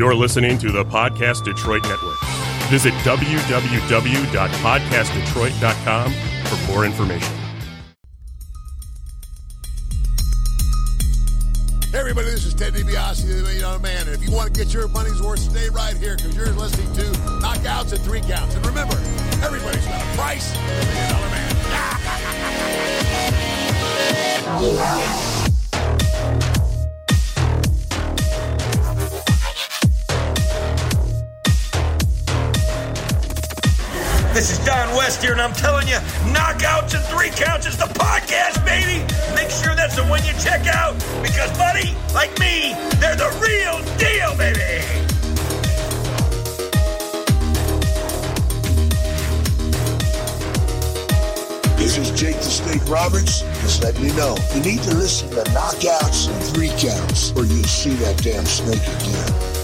You're listening to the Podcast Detroit Network. Visit www.podcastdetroit.com for more information. Hey everybody, this is Ted DiBiase, the Million Dollar Man, and if you want to get your money's worth, stay right here because you're listening to Knockouts and Three Counts. And remember, everybody's got a price. The Million Dollar Man. This is Don West here, and I'm telling you, Knockouts and Three Counts is the podcast, baby. Make sure that's the one you check out, because, buddy, like me, they're the real deal, baby. This is Jake the Snake Roberts. Just letting you know, you need to listen to Knockouts and Three Counts, or you'll see that damn snake again.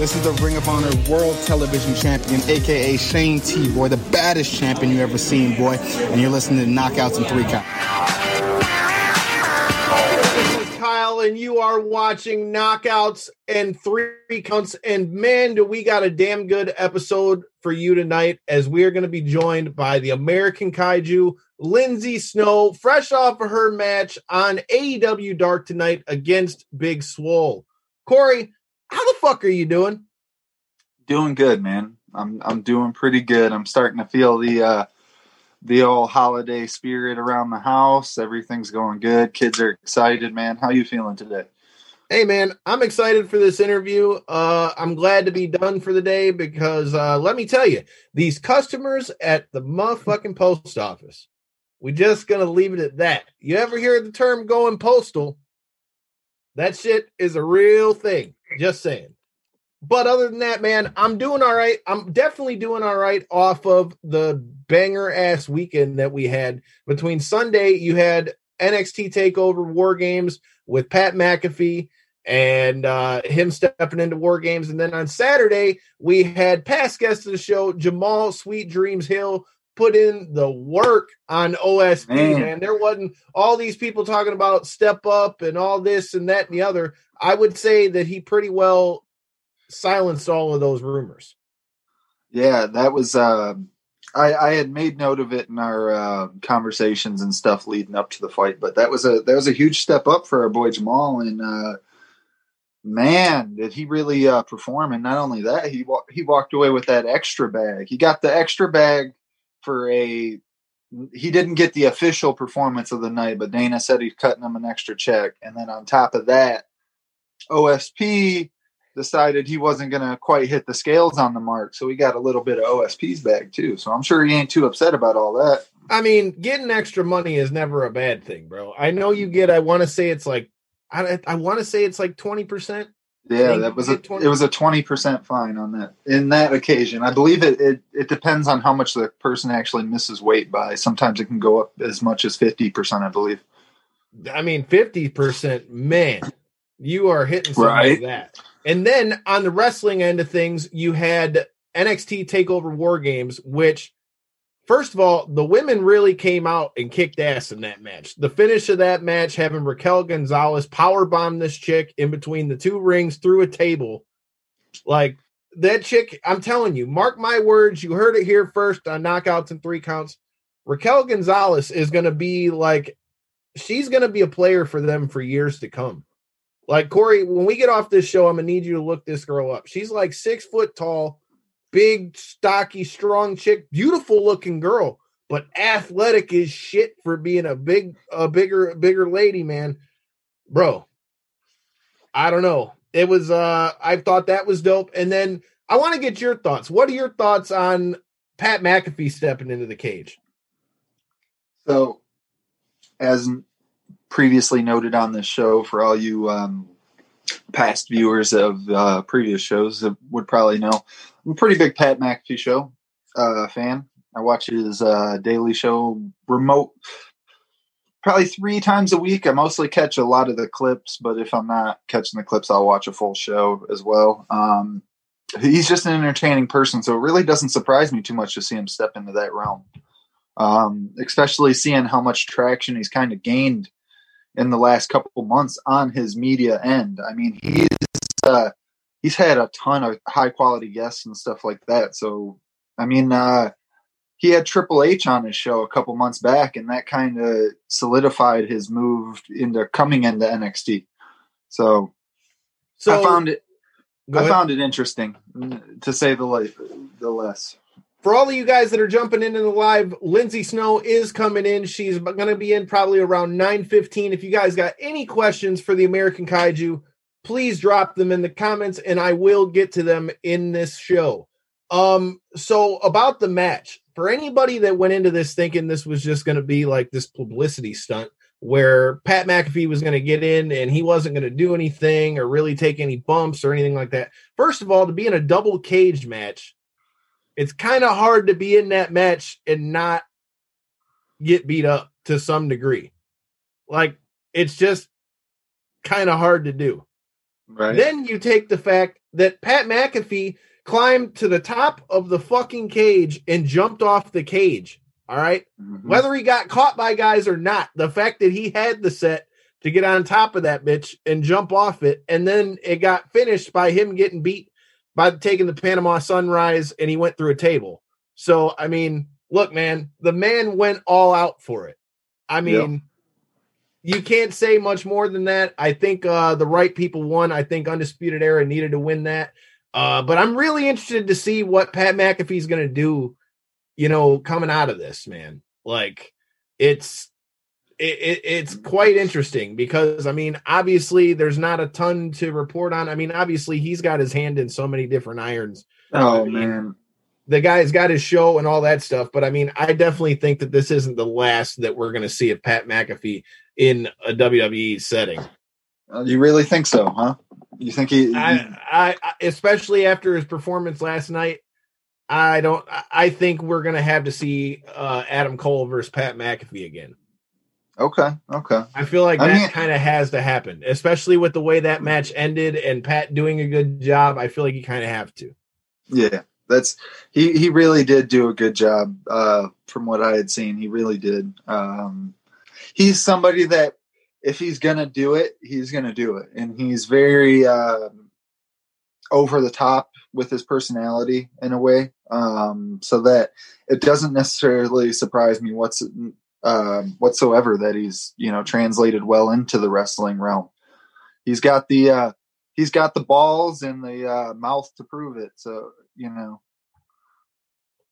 This is the Ring of Honor World Television Champion, aka Shane T, boy, the baddest champion you ever seen, boy. And you're listening to Knockouts and Three Count. Kyle, and you are watching Knockouts and Three Counts. And man, do we got a damn good episode for you tonight as we are going to be joined by the American Kaiju, Lindsay Snow, fresh off of her match on AEW Dark tonight against Big Swole. Corey, how the fuck are you doing? Doing good, man. I'm I'm doing pretty good. I'm starting to feel the uh the old holiday spirit around the house. Everything's going good. Kids are excited, man. How you feeling today? Hey man, I'm excited for this interview. Uh, I'm glad to be done for the day because uh, let me tell you, these customers at the motherfucking post office, we just gonna leave it at that. You ever hear the term going postal? That shit is a real thing. Just saying. But other than that, man, I'm doing all right. I'm definitely doing all right off of the banger ass weekend that we had. Between Sunday, you had NXT Takeover War Games with Pat McAfee and uh, him stepping into War Games, and then on Saturday we had past guest of the show Jamal Sweet Dreams Hill put in the work on OSP. Man. man. there wasn't all these people talking about step up and all this and that and the other. I would say that he pretty well silenced all of those rumors. Yeah, that was. Uh, I, I had made note of it in our uh, conversations and stuff leading up to the fight, but that was a that was a huge step up for our boy Jamal, and uh, man, did he really uh, perform! And not only that, he wa- he walked away with that extra bag. He got the extra bag for a. He didn't get the official performance of the night, but Dana said he's cutting him an extra check, and then on top of that, OSP decided he wasn't going to quite hit the scales on the mark. So he got a little bit of OSP's bag too. So I'm sure he ain't too upset about all that. I mean, getting extra money is never a bad thing, bro. I know you get, I want to say it's like, I, I want to say it's like 20%. Yeah, that was a 20? it was a twenty percent fine on that in that occasion. I believe it, it it depends on how much the person actually misses weight by. Sometimes it can go up as much as fifty percent, I believe. I mean, fifty percent, man, you are hitting something right. like that. And then on the wrestling end of things, you had NXT Takeover War Games, which, first of all, the women really came out and kicked ass in that match. The finish of that match, having Raquel Gonzalez power bomb this chick in between the two rings through a table, like that chick. I'm telling you, mark my words. You heard it here first on Knockouts and Three Counts. Raquel Gonzalez is going to be like, she's going to be a player for them for years to come. Like Corey, when we get off this show, I'm gonna need you to look this girl up. She's like six foot tall, big, stocky, strong chick, beautiful looking girl, but athletic as shit for being a big, a bigger, bigger lady, man. Bro, I don't know. It was uh I thought that was dope. And then I want to get your thoughts. What are your thoughts on Pat McAfee stepping into the cage? So as previously noted on this show for all you um, past viewers of uh, previous shows that would probably know. I'm a pretty big Pat McAfee show uh, fan. I watch his uh, daily show remote probably three times a week. I mostly catch a lot of the clips, but if I'm not catching the clips, I'll watch a full show as well. Um, he's just an entertaining person, so it really doesn't surprise me too much to see him step into that realm. Um, especially seeing how much traction he's kind of gained in the last couple months on his media end. I mean, he's uh, he's had a ton of high quality guests and stuff like that. So, I mean, uh, he had Triple H on his show a couple months back, and that kind of solidified his move into coming into NXT. So, so I found it. I found it interesting, to say the the less for all of you guys that are jumping in into the live, Lindsay Snow is coming in. She's going to be in probably around 9:15. If you guys got any questions for the American Kaiju, please drop them in the comments and I will get to them in this show. Um so about the match, for anybody that went into this thinking this was just going to be like this publicity stunt where Pat McAfee was going to get in and he wasn't going to do anything or really take any bumps or anything like that. First of all, to be in a double cage match it's kind of hard to be in that match and not get beat up to some degree. Like it's just kind of hard to do. Right. Then you take the fact that Pat McAfee climbed to the top of the fucking cage and jumped off the cage. All right? mm-hmm. Whether he got caught by guys or not, the fact that he had the set to get on top of that bitch and jump off it, and then it got finished by him getting beat by taking the Panama Sunrise and he went through a table. So, I mean, look, man, the man went all out for it. I mean, yep. you can't say much more than that. I think uh, the right people won. I think Undisputed Era needed to win that. Uh, but I'm really interested to see what Pat McAfee's going to do, you know, coming out of this, man. Like, it's it, it, it's quite interesting because I mean, obviously, there's not a ton to report on. I mean, obviously, he's got his hand in so many different irons. Oh I mean, man, the guy's got his show and all that stuff. But I mean, I definitely think that this isn't the last that we're going to see of Pat McAfee in a WWE setting. Uh, you really think so, huh? You think he? I, I, especially after his performance last night. I don't. I think we're going to have to see uh, Adam Cole versus Pat McAfee again. Okay. Okay. I feel like I that kind of has to happen, especially with the way that match ended and Pat doing a good job. I feel like you kind of have to. Yeah, that's he. He really did do a good job. Uh, from what I had seen, he really did. Um, he's somebody that if he's gonna do it, he's gonna do it, and he's very uh, over the top with his personality in a way. Um, so that it doesn't necessarily surprise me what's um, whatsoever that he's you know translated well into the wrestling realm. He's got the uh, he's got the balls and the uh, mouth to prove it. So you know.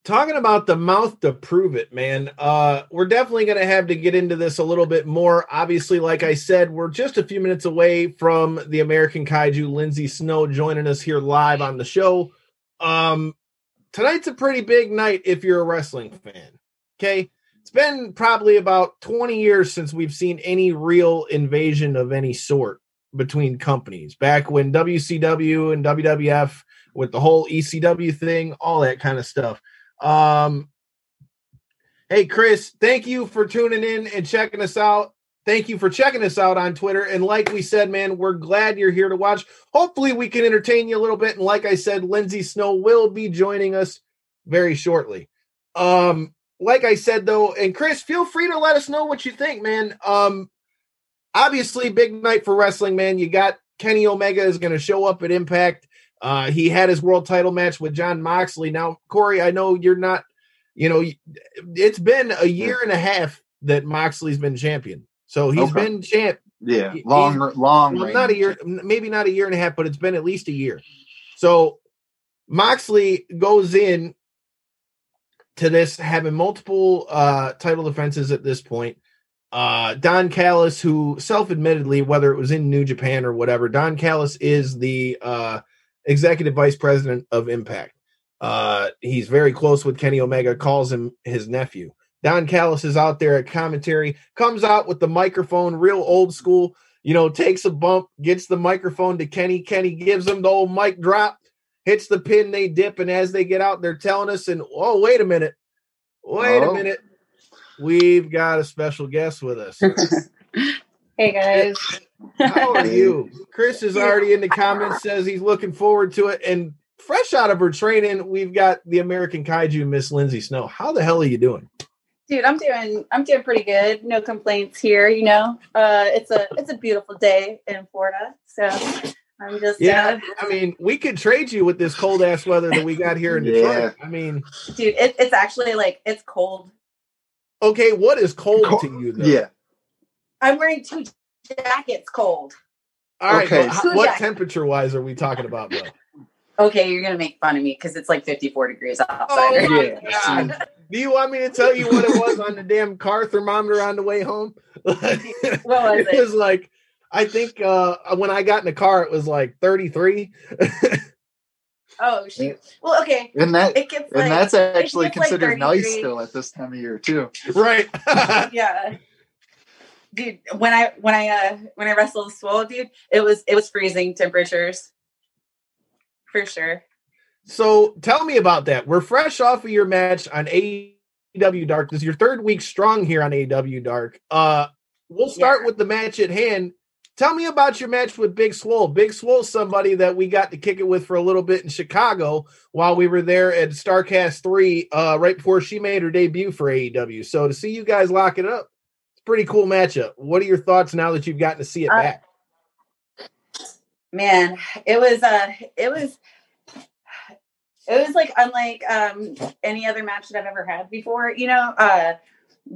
Talking about the mouth to prove it, man. Uh, we're definitely going to have to get into this a little bit more. Obviously, like I said, we're just a few minutes away from the American Kaiju, Lindsay Snow, joining us here live on the show. Um, tonight's a pretty big night if you're a wrestling fan. Okay, it's been probably about 20 years since we've seen any real invasion of any sort between companies. Back when WCW and WWF with the whole ECW thing, all that kind of stuff. Um, hey, Chris, thank you for tuning in and checking us out. Thank you for checking us out on Twitter. And like we said, man, we're glad you're here to watch. Hopefully, we can entertain you a little bit. And like I said, Lindsay Snow will be joining us very shortly. Um, like I said though, and Chris, feel free to let us know what you think, man. Um, obviously, big night for wrestling, man. You got Kenny Omega is going to show up at Impact. Uh, he had his world title match with Jon Moxley. Now, Corey, I know you're not, you know, it's been a year and a half that Moxley's been champion. So he's okay. been champ. Yeah, long, long. Well, not a year, maybe not a year and a half, but it's been at least a year. So Moxley goes in to this, having multiple uh, title defenses at this point. Uh, Don Callis, who self-admittedly, whether it was in New Japan or whatever, Don Callis is the uh, executive vice president of Impact. Uh, he's very close with Kenny Omega, calls him his nephew. Don Callis is out there at commentary, comes out with the microphone, real old school, you know, takes a bump, gets the microphone to Kenny. Kenny gives him the old mic drop hits the pin, they dip, and as they get out, they're telling us, and oh, wait a minute, wait oh. a minute, we've got a special guest with us. hey guys, how are you? Chris is already in the comments, says he's looking forward to it, and fresh out of her training, we've got the American Kaiju, Miss Lindsay Snow. How the hell are you doing? Dude, I'm doing I'm doing pretty good. No complaints here, you know. Uh it's a it's a beautiful day in Florida. So I'm just Yeah, uh, I mean, we could trade you with this cold ass weather that we got here in Detroit. I mean, dude, it, it's actually like it's cold. Okay, what is cold, cold. to you though? Yeah. I'm wearing two jackets cold. All right, okay. what temperature wise are we talking about though? Okay, you're gonna make fun of me because it's like 54 degrees outside. Oh yeah. Do you want me to tell you what it was on the damn car thermometer on the way home? what was it? It was like I think uh, when I got in the car, it was like 33. oh shoot! Well, okay. And that it gets and like, that's actually considered like nice still at this time of year too. Right. yeah. Dude, when I when I uh when I wrestled Swole, dude, it was it was freezing temperatures. For sure. So tell me about that. We're fresh off of your match on AEW Dark. This is your third week strong here on AEW Dark. Uh we'll start yeah. with the match at hand. Tell me about your match with Big Swole. Big Swole, somebody that we got to kick it with for a little bit in Chicago while we were there at Starcast 3, uh, right before she made her debut for AEW. So to see you guys lock it up, it's pretty cool matchup. What are your thoughts now that you've gotten to see it uh, back? Man, it was uh it was it was like unlike um any other match that I've ever had before, you know, uh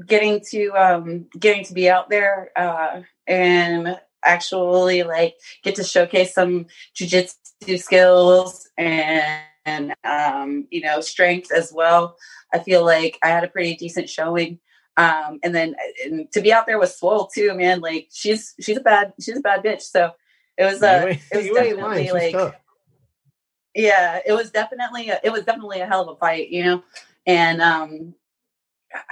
getting to um getting to be out there uh and actually like get to showcase some jujitsu skills and, and um, you know strength as well. I feel like I had a pretty decent showing. Um, and then and to be out there with Swole too, man, like she's she's a bad she's a bad bitch. So it was uh it was definitely like yeah, it was definitely a, it was definitely a hell of a fight, you know. And um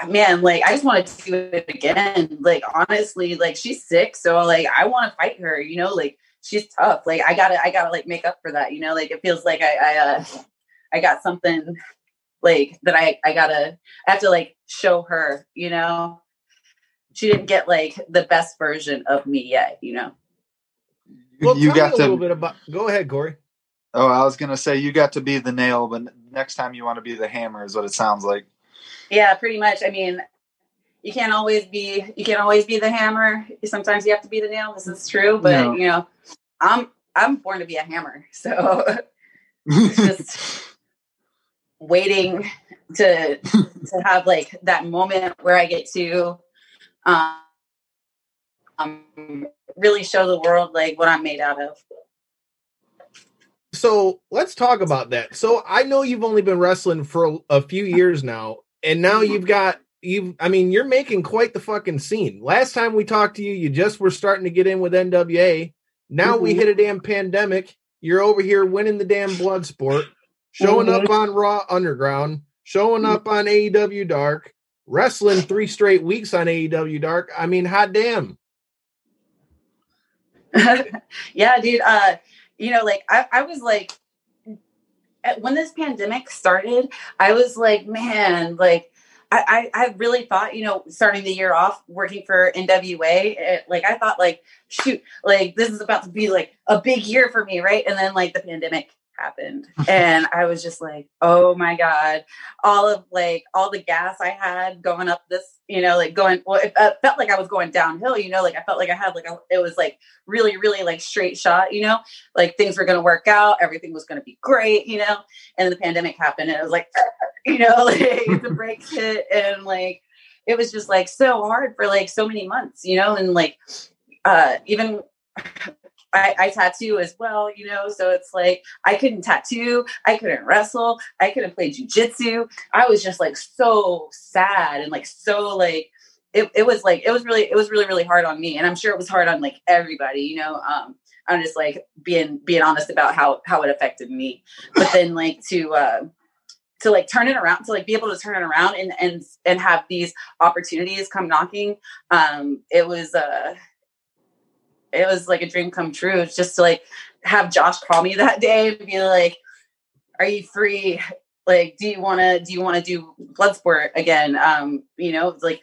man, like I just want to do it again. Like honestly, like she's sick, so like I want to fight her. You know, like she's tough. Like I gotta, I gotta like make up for that. You know, like it feels like I, I, uh, I got something like that. I, I gotta, I have to like show her. You know, she didn't get like the best version of me yet. You know. Well, you got a to, little bit about. Go ahead, Corey. Oh, I was gonna say you got to be the nail, but next time you want to be the hammer, is what it sounds like. Yeah, pretty much. I mean, you can't always be you can't always be the hammer. Sometimes you have to be the nail. This is true, but no. you know, I'm I'm born to be a hammer, so just waiting to to have like that moment where I get to um, um really show the world like what I'm made out of. So let's talk about that. So I know you've only been wrestling for a few years now, and now you've got you I mean, you're making quite the fucking scene. Last time we talked to you, you just were starting to get in with NWA. Now mm-hmm. we hit a damn pandemic. You're over here winning the damn blood sport, showing mm-hmm. up on Raw Underground, showing up on AEW Dark, wrestling three straight weeks on AEW Dark. I mean, hot damn. yeah, dude. Uh, you know, like I, I was like when this pandemic started, I was like, man, like I, I, really thought, you know, starting the year off working for NWA, it, like I thought, like, shoot, like this is about to be like a big year for me, right? And then like the pandemic happened. And i was just like oh my god. All of like all the gas i had going up this you know like going well it, it felt like i was going downhill you know like i felt like i had like a, it was like really really like straight shot you know? Like things were going to work out everything was going to be great you know? And the pandemic happened and it was like you know like the brakes hit and like it was just like so hard for like so many months you know? And like uh even I, I tattoo as well, you know, so it's like I couldn't tattoo, I couldn't wrestle, I couldn't play jujitsu. I was just like so sad and like so like it, it was like it was really it was really really hard on me and i'm sure it was hard on like everybody you know um i'm just like being being honest about how how it affected me but then like to uh to like turn it around to like be able to turn it around and and and have these opportunities come knocking um it was uh it was like a dream come true. Just to like have Josh call me that day and be like, "Are you free? Like, do you want to do you want to do Bloodsport again?" Um, you know, like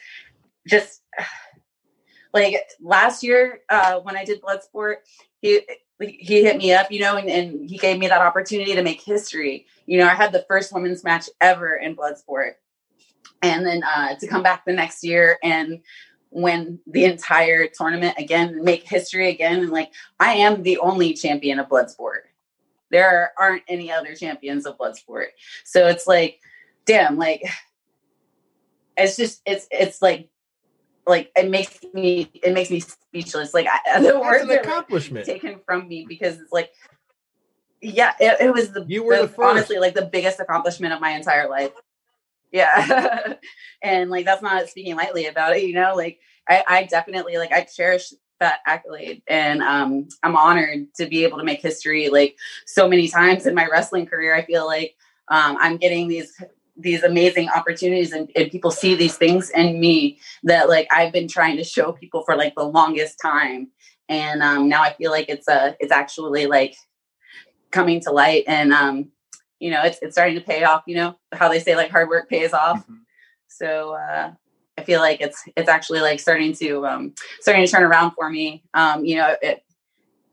just like last year uh, when I did Bloodsport, he he hit me up, you know, and, and he gave me that opportunity to make history. You know, I had the first women's match ever in Bloodsport. and then uh, to come back the next year and win the entire tournament again, make history again. And like, I am the only champion of Bloodsport. There aren't any other champions of Bloodsport. So it's like, damn, like, it's just, it's, it's like, like it makes me, it makes me speechless. Like I, the words an accomplishment like, taken from me because it's like, yeah, it, it was the, you were the, the honestly like the biggest accomplishment of my entire life. Yeah. and like that's not speaking lightly about it, you know, like I, I definitely like I cherish that accolade and um I'm honored to be able to make history like so many times in my wrestling career. I feel like um I'm getting these these amazing opportunities and, and people see these things in me that like I've been trying to show people for like the longest time. And um now I feel like it's a it's actually like coming to light and um you know it's it's starting to pay off you know how they say like hard work pays off. Mm-hmm. so uh i feel like it's it's actually like starting to um starting to turn around for me. Um you know it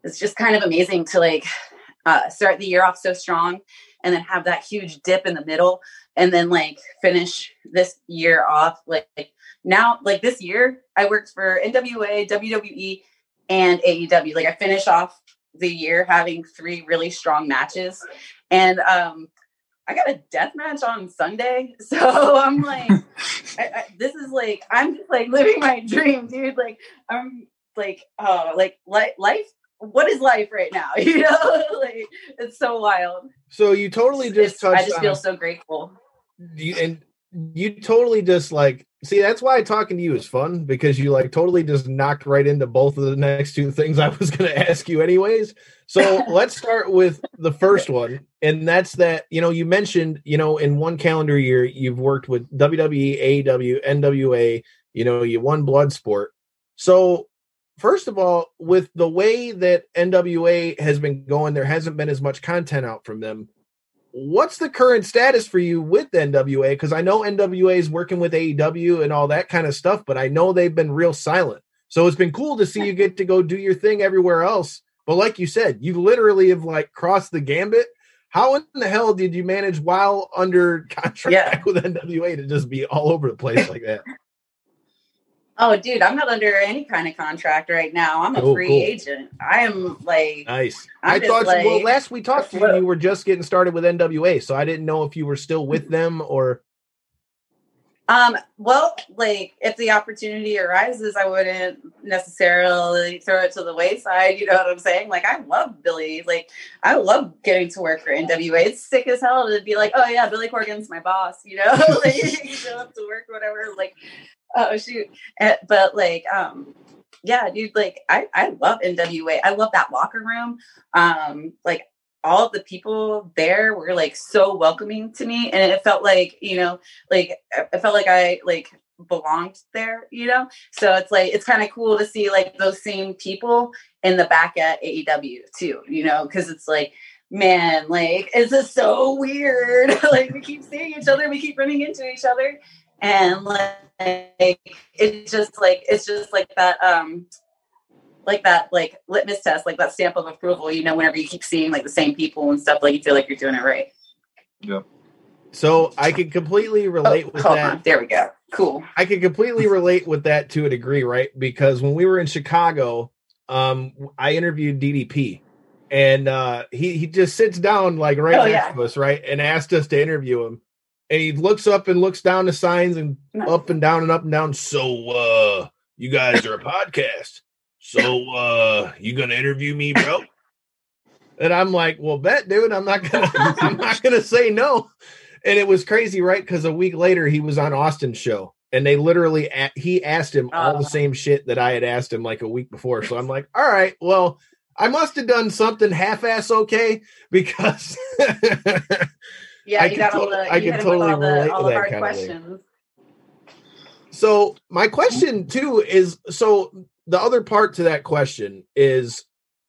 it's just kind of amazing to like uh start the year off so strong and then have that huge dip in the middle and then like finish this year off like, like now like this year i worked for nwa wwe and aew like i finish off the year having three really strong matches and um, I got a death match on Sunday. So I'm like, I, I, this is like, I'm just like living my dream, dude. Like, I'm like, oh, like li- life. What is life right now? You know, like it's so wild. So you totally just touched. I just feel so grateful. You, and you totally just like see that's why talking to you is fun because you like totally just knocked right into both of the next two things I was going to ask you anyways. So let's start with the first one and that's that you know you mentioned you know in one calendar year you've worked with WWE, AEW, NWA, you know you won Bloodsport. So first of all, with the way that NWA has been going, there hasn't been as much content out from them what's the current status for you with NWA? Because I know NWA is working with AEW and all that kind of stuff, but I know they've been real silent. So it's been cool to see you get to go do your thing everywhere else. But like you said, you literally have like crossed the gambit. How in the hell did you manage while under contract yeah. with NWA to just be all over the place like that? Oh, dude, I'm not under any kind of contract right now. I'm a cool, free cool. agent. I am like nice. I'm i thought like, well, last we talked to you, you were just getting started with NWA, so I didn't know if you were still with mm-hmm. them or. Um. Well, like if the opportunity arises, I wouldn't necessarily throw it to the wayside. You know what I'm saying? Like I love Billy. Like I love getting to work for NWA. It's sick as hell to be like, oh yeah, Billy Corgan's my boss. You know, like you show up to work, whatever. Like oh shoot eh, but like um yeah dude like i i love nwa i love that locker room um like all the people there were like so welcoming to me and it felt like you know like i felt like i like belonged there you know? So it's like it's kind of cool to see like those same people in the back at aew too you know? Because it's like man like it's just so weird. Like we keep seeing each other we keep running into each other and like it's just like it's just like that um like that like litmus test like that stamp of approval you know whenever you keep seeing like the same people and stuff like you feel like you're doing it right. Yeah. So i can completely relate oh, with that. on. there we go. Cool. I can completely relate with that to a degree right? Because when we were in chicago um i interviewed ddp and uh he he just sits down like right oh, next yeah. to us right and asked us to interview him. And he looks up and looks down the signs and up and down and up and down. So uh you guys are a podcast. So uh you gonna interview me, bro? And I'm like, well, bet, dude. I'm not gonna I'm not gonna say no. And it was crazy, right? Because a week later he was on Austin's show. And they literally he asked him all the uh. same shit that I had asked him like a week before. So I'm like, all right, well, I must have done something half-ass okay because Yeah, I you got all the. I can totally all relate the, all to that kind questions. of thing. So my question too is so the other part to that question is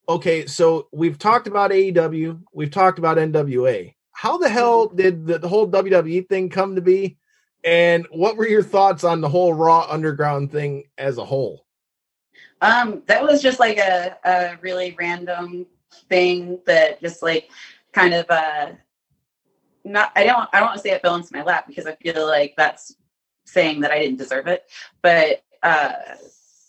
okay. So we've talked about AEW, we've talked about NWA. How the hell mm-hmm. did the, the whole WWE thing come to be? And what were your thoughts on the whole Raw Underground thing as a whole? Um, that was just like a, a really random thing that just like kind of uh not I don't I don't want to say it fell into my lap because I feel like that's saying that I didn't deserve it, but uh,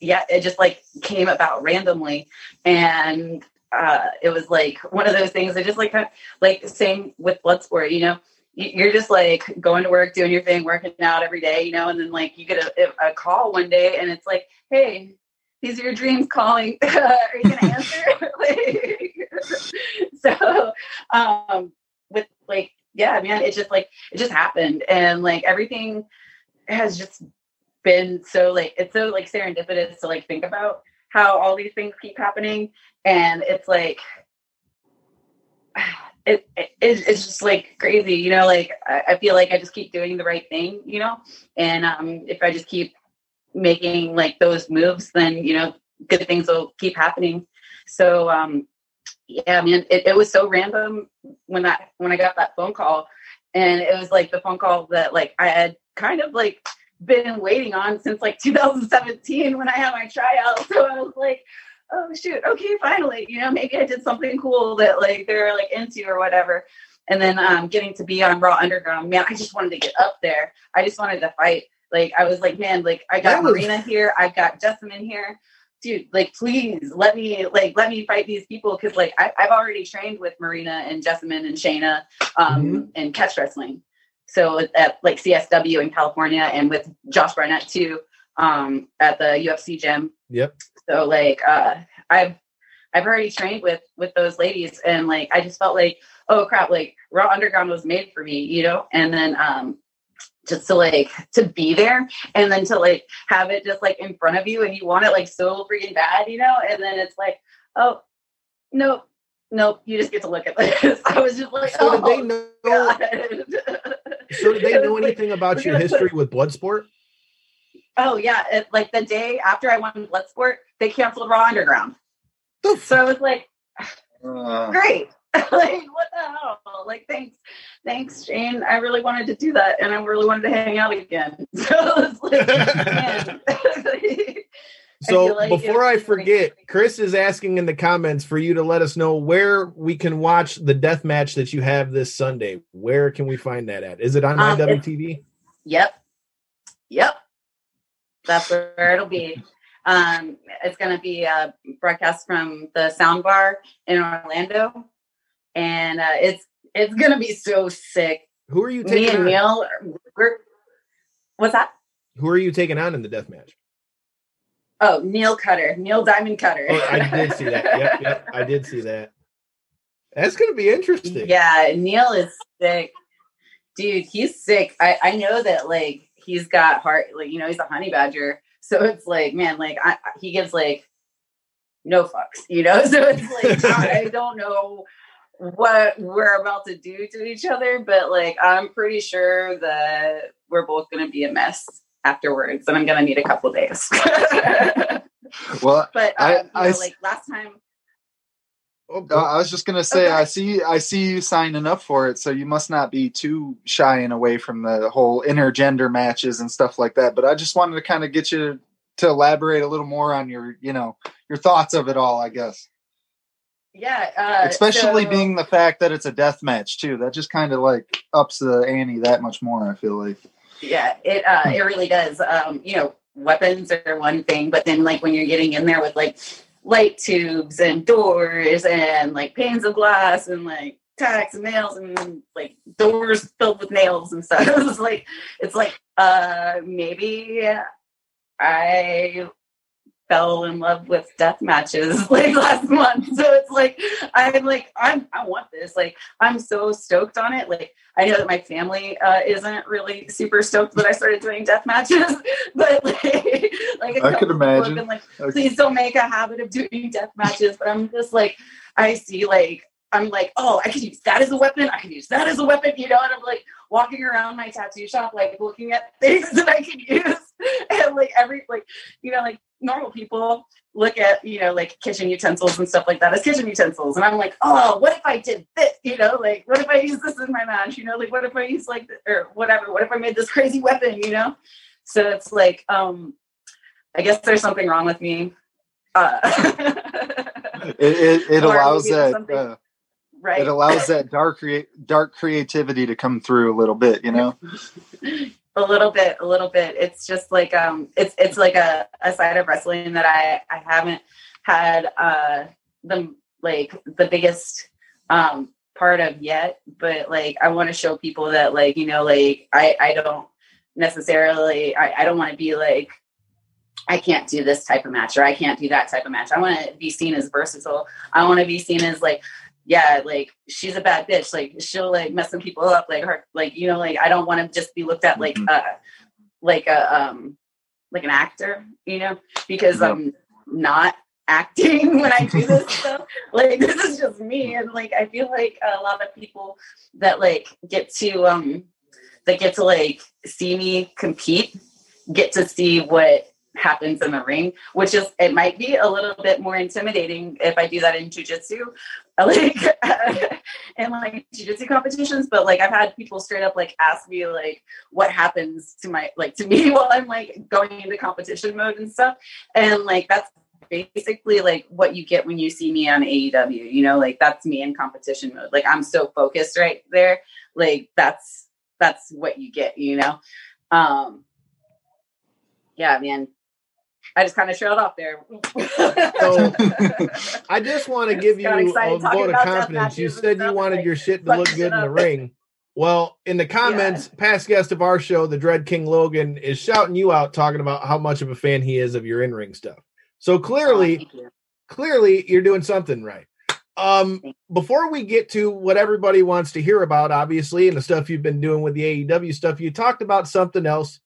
yeah, it just like came about randomly, and uh, it was like one of those things I just like like same with Bloodsport, you know. You're just like going to work, doing your thing, working out every day, you know, and then like you get a, a call one day, and it's like, "Hey, these are your dreams calling. are you gonna answer?" so, um, with like, yeah, man, it just like it just happened, and like everything has just been so like it's so like serendipitous to like think about how all these things keep happening. And it's like it, it it's just like crazy you know like I, I, feel like i just keep doing the right thing you know? And um if i just keep making like those moves then you know good things will keep happening. So um yeah man it, it was so random when that when i got that phone call. And it was like the phone call that like i had kind of like been waiting on since like 2017 when I had my tryout. So I was like, oh shoot, okay, finally, you know, maybe I did something cool that like they're like into or whatever. And then um, getting to be on Raw Underground, man, I just wanted to get up there. I just wanted to fight. Like I was like, man, like I got was... Marina here, I got Jessamyn here. Dude, like please let me like let me fight these people because like I, have already trained with Marina and Jessamyn and Shayna um, mm-hmm. and catch wrestling. So at like CSW in California and with Josh Barnett too um, at the UFC gym. Yep. So like uh, I've I've already trained with with those ladies and like I just felt like oh crap like Raw Underground was made for me you know and then um just to like to be there and then to like have it just like in front of you and you want it like so freaking bad you know and then it's like oh no nope you just get to look at this I was just like so oh, did they know so did they know anything about your history with Bloodsport? Oh yeah, it, like the day after I won Bloodsport, they canceled Raw Underground. so I was like, uh, great. like what the hell? Like thanks, thanks, Shane. I really wanted to do that, and I really wanted to hang out again. So like, So like before I forget, Chris is asking in the comments for you to let us know where we can watch the death match that you have this Sunday. Where can we find that at? Is it on um, IWTV? Yep. Yep. That's where it'll be. Um, it's going to be a broadcast from the Soundbar in Orlando, and uh, it's it's going to be so sick. Who are you taking? Me and on? Neil. What's that? Who are you taking on in the death match? Oh, Neil Cutter, Neil Diamond Cutter. oh, I did see that. Yep, yep, I did see that. That's going to be interesting. Yeah, Neil is sick, dude. He's sick. I I know that like he's got heart. Like you know, he's a honey badger. So it's like, man, like I, he gives like no fucks, you know. So it's like I don't know what we're about to do to each other, but like I'm pretty sure that we're both going to be a mess afterwards, and I'm gonna need a couple days. well, but um, I, I know, like last time. Oh, I was just gonna say, okay. I see, I see you signing up for it, so you must not be too shying away from the whole intergender matches and stuff like that. But I just wanted to kind of get you to elaborate a little more on your, you know, your thoughts of it all. I guess. Yeah, uh, especially so, being the fact that it's a death match too. That just kind of like ups the ante that much more. I feel like. Yeah, it uh, it really does. Um, you know, weapons are one thing, but then like when you're getting in there with like light tubes and doors and like panes of glass and like tacks and nails and like doors filled with nails and stuff. it's like it's like uh maybe I fell in love with death matches like last month. So it's like I'm like I'm I want this. Like I'm so stoked on it. Like I know that my family uh, isn't really super stoked that I started doing death matches, but like, like I could imagine. Been like, please don't make a habit of doing death matches. But I'm just like I see like I'm like, oh, I could use that as a weapon. I could use that as a weapon, you know. And I'm like walking around my tattoo shop, like looking at things that I could use, and like every like, you know, like normal people look at you know like kitchen utensils and stuff like that as kitchen utensils. And i'm like oh what if i did this? You know like what if i use this in my match? You know like what if i use like or whatever. What if i made this crazy weapon? You know? So it's like um i guess there's something wrong with me. Uh it, it, it allows that uh, right. it allows that dark dark creativity to come through a little bit you know a little bit, a little bit. It's just like um, it's it's like a, a side of wrestling that I I haven't had uh the like the biggest um part of yet, but like I want to show people that like you know like I I don't necessarily I I don't want to be like I can't do this type of match or I can't do that type of match. I want to be seen as versatile. I want to be seen as like yeah, like she's a bad bitch. Like she'll like mess some people up. Like her, like you know, like I don't want to just be looked at like mm-hmm. uh like a um like an actor, you know, because I'm not acting when I do this stuff. Like this is just me, and like I feel like a lot of people that like get to um that get to like see me compete get to see what happens in the ring, which is it might be a little bit more intimidating if I do that in jujitsu, like in like jujitsu competitions. But like I've had people straight up like ask me like what happens to my like to me while I'm like going into competition mode and stuff, and like that's basically like what you get when you see me on AEW. You know, like that's me in competition mode. Like I'm so focused right there. Like that's that's what you get. You know. Um yeah, man, I just kind of trailed off there. so I just want to give you a vote of confidence. You said you wanted your shit to look good in the ring. Well, in the comments, yeah. past guest of our show, the Dread King Logan, is shouting you out, talking about how much of a fan he is of your in ring stuff. So clearly, oh, you. clearly, you're doing something right. Um, before we get to what everybody wants to hear about, obviously, and the stuff you've been doing with the AEW stuff, you talked about something else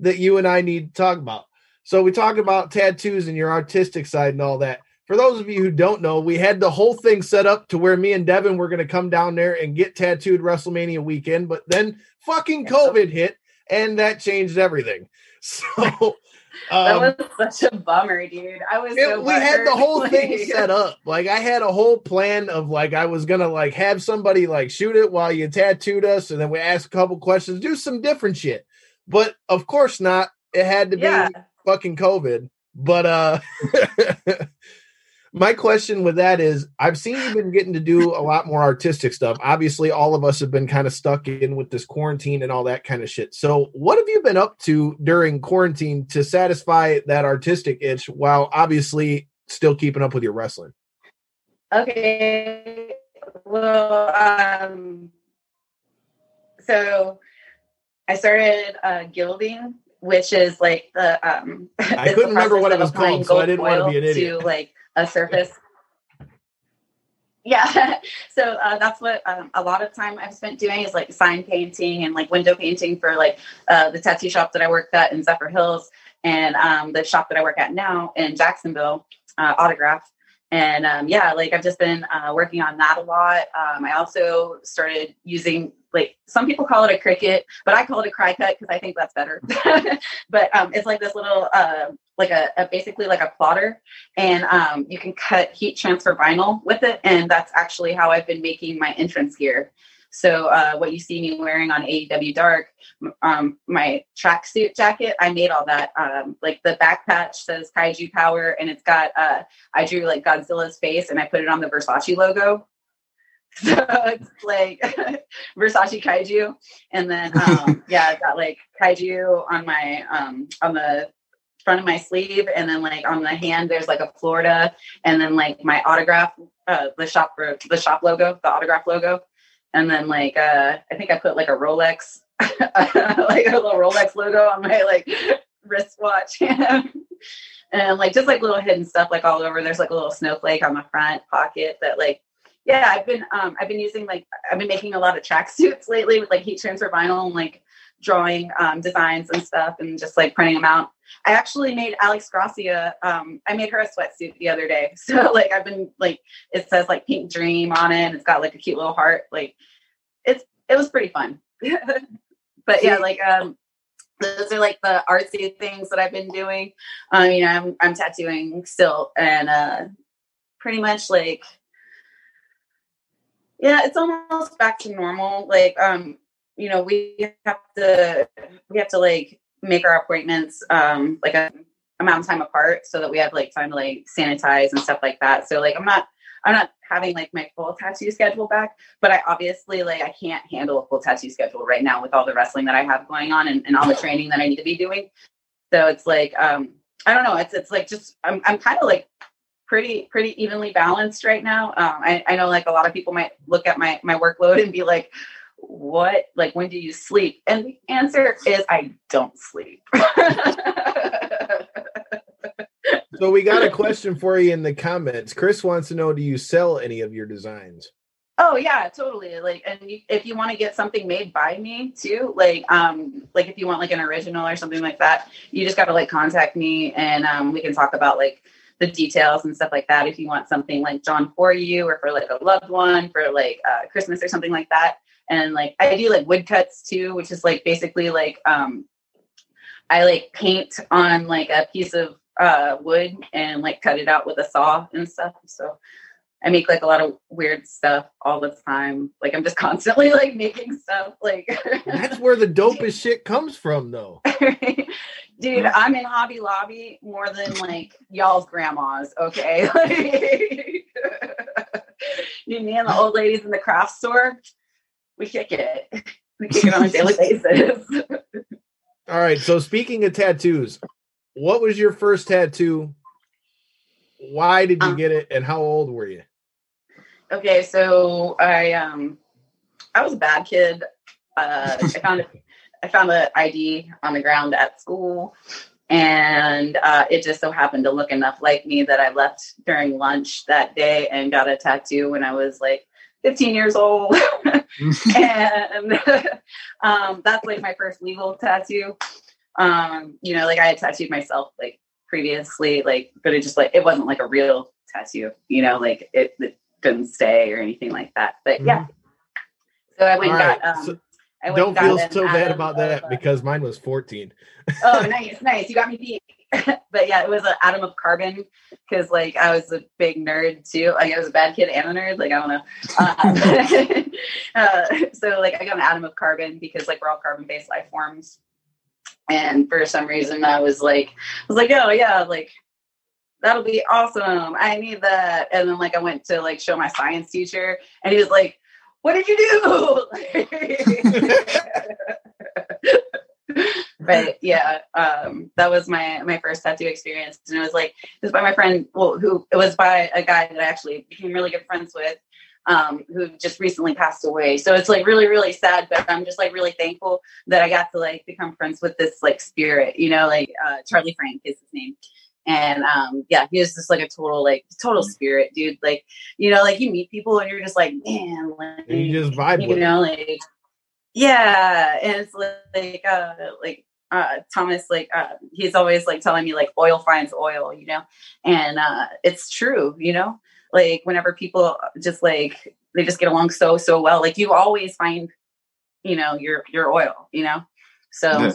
that you and I need to talk about. So we talked about tattoos and your artistic side and all that. For those of you who don't know, we had the whole thing set up to where me and Devin were going to come down there and get tattooed WrestleMania weekend, but then fucking COVID hit and that changed everything. So um, that was such a bummer, dude. I was. It, so we had the whole thing set up. Like I had a whole plan of like I was gonna like have somebody like shoot it while you tattooed us, and then we ask a couple questions, do some different shit. But of course not. It had to be yeah fucking COVID. But uh my question with that is I've seen you've been getting to do a lot more artistic stuff. Obviously, all of us have been kind of stuck in with this quarantine and all that kind of shit. So, what have you been up to during quarantine to satisfy that artistic itch while obviously still keeping up with your wrestling? Okay. Well, um, so I started uh, gilding which is like the um I couldn't remember what it was called, so I didn't want to be an idiot. To like a surface. yeah, so uh, that's what um, a lot of time I've spent doing is like sign painting and like window painting for like uh, the tattoo shop that I worked at in Zephyrhills and um, the shop that I work at now in Jacksonville, uh, Autograph. And um, yeah, like I've just been uh, working on that a lot. Um, I also started using like some people call it a Cricut, but I call it a Cricut because I think that's better. but um, it's like this little, uh, like a, a, basically like a plotter, and um, you can cut heat transfer vinyl with it, and that's actually how I've been making my entrance gear. So uh, what you see me wearing on AEW Dark, um, my tracksuit jacket, I made all that. Um, like the back patch says Kaiju Power, and it's got uh, I drew like Godzilla's face, and I put it on the Versace logo. So it's like Versace kaiju, and then um, yeah, I got like kaiju on my um, on the front of my sleeve, and then like on the hand there's like a Florida, and then like my autograph, uh, the shop for the shop logo, the autograph logo, and then like uh, I think I put like a Rolex, like a little Rolex logo on my like wristwatch. and like just like little hidden stuff like all over there's like a little snowflake on the front pocket that like yeah, I've been um I've been using like I've been making a lot of tracksuits lately with like heat transfer vinyl and like drawing um, designs and stuff and just like printing them out. I actually made Alex Gracia. Um, I made her a sweatsuit the other day. So like I've been like it says like Pink Dream on it. And it's got like a cute little heart. Like it's it was pretty fun. but yeah, like um those are like the artsy things that I've been doing. Um, you know, I'm I'm tattooing still and uh pretty much like yeah, it's almost back to normal. Like, um, you know, we have to we have to like make our appointments um like a amount of time apart so that we have like time to like sanitize and stuff like that. So like I'm not I'm not having like my full tattoo schedule back, but I obviously like I can't handle a full tattoo schedule right now with all the wrestling that I have going on and, and all the training that I need to be doing. So it's like um I don't know, it's it's like just I'm I'm kind of like pretty pretty evenly balanced right now. Um I, I know like a lot of people might look at my my workload and be like, what like when do you sleep? And the answer is I don't sleep. So we got a question for you in the comments. Chris wants to know: Do you sell any of your designs? Oh yeah, totally. Like, and you, if you want to get something made by me too, like, um, like if you want like an original or something like that, you just got to like contact me, and um, we can talk about like the details and stuff like that. If you want something like John for you, or for like a loved one, for like uh, Christmas or something like that, and like I do like woodcuts too, which is like basically like um, I like paint on like a piece of uh, wood and like cut it out with a saw and stuff. So I make like a lot of weird stuff all the time. Like I'm just constantly like making stuff. Like that's where the dopest shit comes from, though. Dude, I'm in Hobby Lobby more than like y'all's grandmas. Okay, you me and the old ladies in the craft store, we kick it. We kick it on a daily basis. all right. So speaking of tattoos, what was your first tattoo? Why did you um, get it, and how old were you? Okay, so I um I was a bad kid. Uh, I found a, I found an ID on the ground at school, and uh, it just so happened to look enough like me that I left during lunch that day and got a tattoo when I was like 15 years old. and um, that's like my first legal tattoo. Um, you know, like I had tattooed myself like previously, like, but it just like it wasn't like a real tattoo, you know, like it, it didn't stay or anything like that. But mm-hmm. yeah. So I went got um so don't feel so bad about that because mine was 14. oh, nice, nice. You got me beat. but yeah, it was an atom of carbon because like I was a big nerd too. Like I was a bad kid and a nerd. Like I don't know. Um, uh, so like I got an atom of carbon because like we're all carbon based life forms and for some reason I was like I was like oh yeah like that'll be awesome I need that and then like I went to like show my science teacher and he was like what did you do but yeah um that was my my first tattoo experience and it was like it was by my friend well who it was by a guy that I actually became really good friends with um, who just recently passed away. So it's like really, really sad, but I'm just like really thankful that I got to like become friends with this like spirit, you know, like uh, Charlie Frank is his name. And um, yeah, he was just like a total, like total spirit, dude. Like, you know, like you meet people and you're just like, man, like, you just vibe, you know, like, yeah. And it's like, uh, like, uh, Thomas, like, uh, he's always like telling me like oil finds oil, you know, and uh, it's true, you know, like whenever people just like they just get along so so well like you always find you know your your oil you know? So yeah.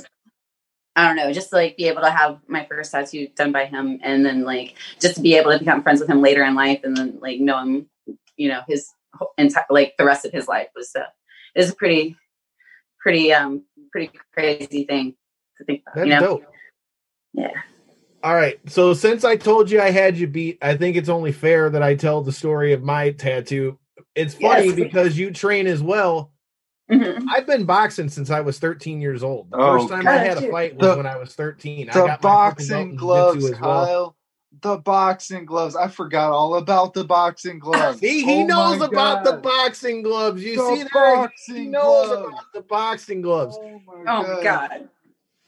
i don't know just like be able to have my first tattoo done by him and then like just to be able to become friends with him later in life and then like know him you know his entire like the rest of his life was uh, is a pretty pretty um pretty crazy thing to think about That's you know dope. yeah all right. So since I told you I had you beat, I think it's only fair that I tell the story of my tattoo. It's funny yes. because you train as well. Mm-hmm. I've been boxing since I was 13 years old. The oh, first time I had a fight was the, when I was 13. The I got boxing gloves, Kyle. Well. The boxing gloves. I forgot all about the boxing gloves. See, he oh knows about God. the boxing gloves. You the see that? He knows gloves. about the boxing gloves. Oh my oh, God.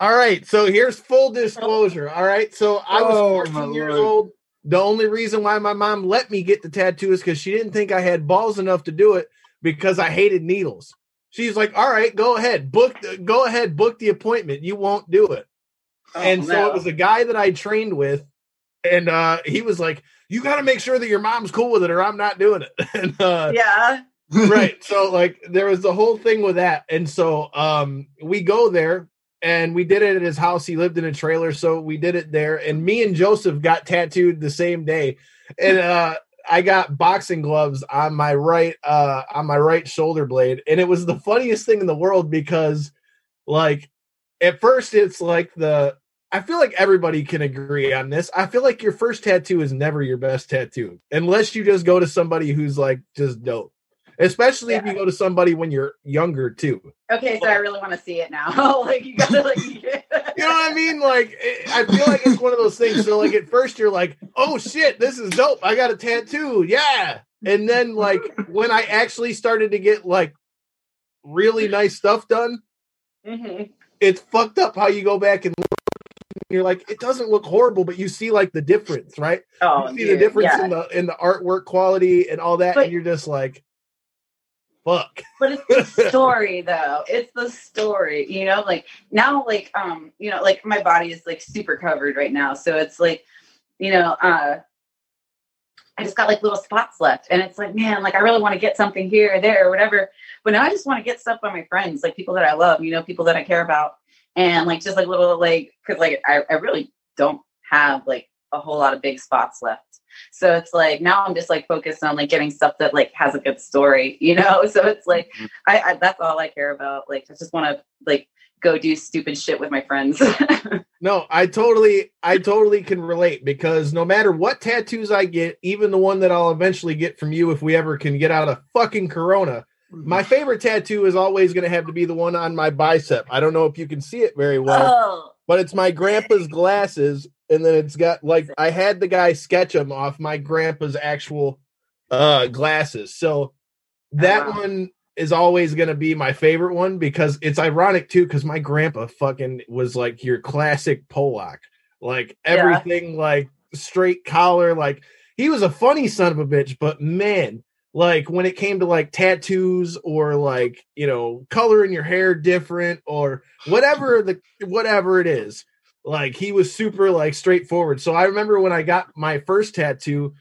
All right, so here's full disclosure. All right, so I was oh, 14 years Lord. old. The only reason why my mom let me get the tattoo is because she didn't think I had balls enough to do it because I hated needles. She's like, "All right, go ahead, book, the, go ahead, book the appointment. You won't do it." Oh, and so no. it was a guy that I trained with, and uh, he was like, "You got to make sure that your mom's cool with it, or I'm not doing it." and uh, yeah, right. So like, there was the whole thing with that, and so um, we go there and we did it at his house. He lived in a trailer, so we did it there. And me and Joseph got tattooed the same day, and uh, I got boxing gloves on my right uh, on my right shoulder blade, and it was the funniest thing in the world because, like, at first it's like the I feel like everybody can agree on this. I feel like your first tattoo is never your best tattoo unless you just go to somebody who's like just dope. Especially yeah. if you go to somebody when you're younger too. Okay, so I really want to see it now. like you gotta like you know what I mean? Like it, I feel like it's one of those things. So like at first you're like, oh shit, this is dope. I got a tattoo. Yeah. And then like when I actually started to get like really nice stuff done, mm-hmm. it's fucked up how you go back and look you're like, it doesn't look horrible, but you see like the difference, right? Oh, you see dude, the difference yeah. in the in the artwork quality and all that, but, and you're just like, fuck. But it's the story though. It's the story, you know, like now, like um, you know, like my body is like super covered right now. So it's like, you know, uh I just got like little spots left. And it's like, man, like I really want to get something here or there or whatever. But now I just want to get stuff by my friends, like people that I love, you know, people that I care about and like just like little like because like I, I really don't have like a whole lot of big spots left so it's like now i'm just like focused on like getting stuff that like has a good story you know so it's like mm-hmm. I, I that's all i care about like i just want to like go do stupid shit with my friends no i totally i totally can relate because no matter what tattoos i get even the one that i'll eventually get from you if we ever can get out of fucking corona my favorite tattoo is always going to have to be the one on my bicep. I don't know if you can see it very well, oh. but it's my grandpa's glasses, and then it's got like I had the guy sketch them off my grandpa's actual uh glasses. So that oh, wow. one is always going to be my favorite one because it's ironic too because my grandpa fucking was like your classic Polak, like everything yeah. like straight collar, like he was a funny son of a bitch, but man like when it came to like tattoos or like you know coloring your hair different or whatever the whatever it is like he was super like straightforward so i remember when i got my first tattoo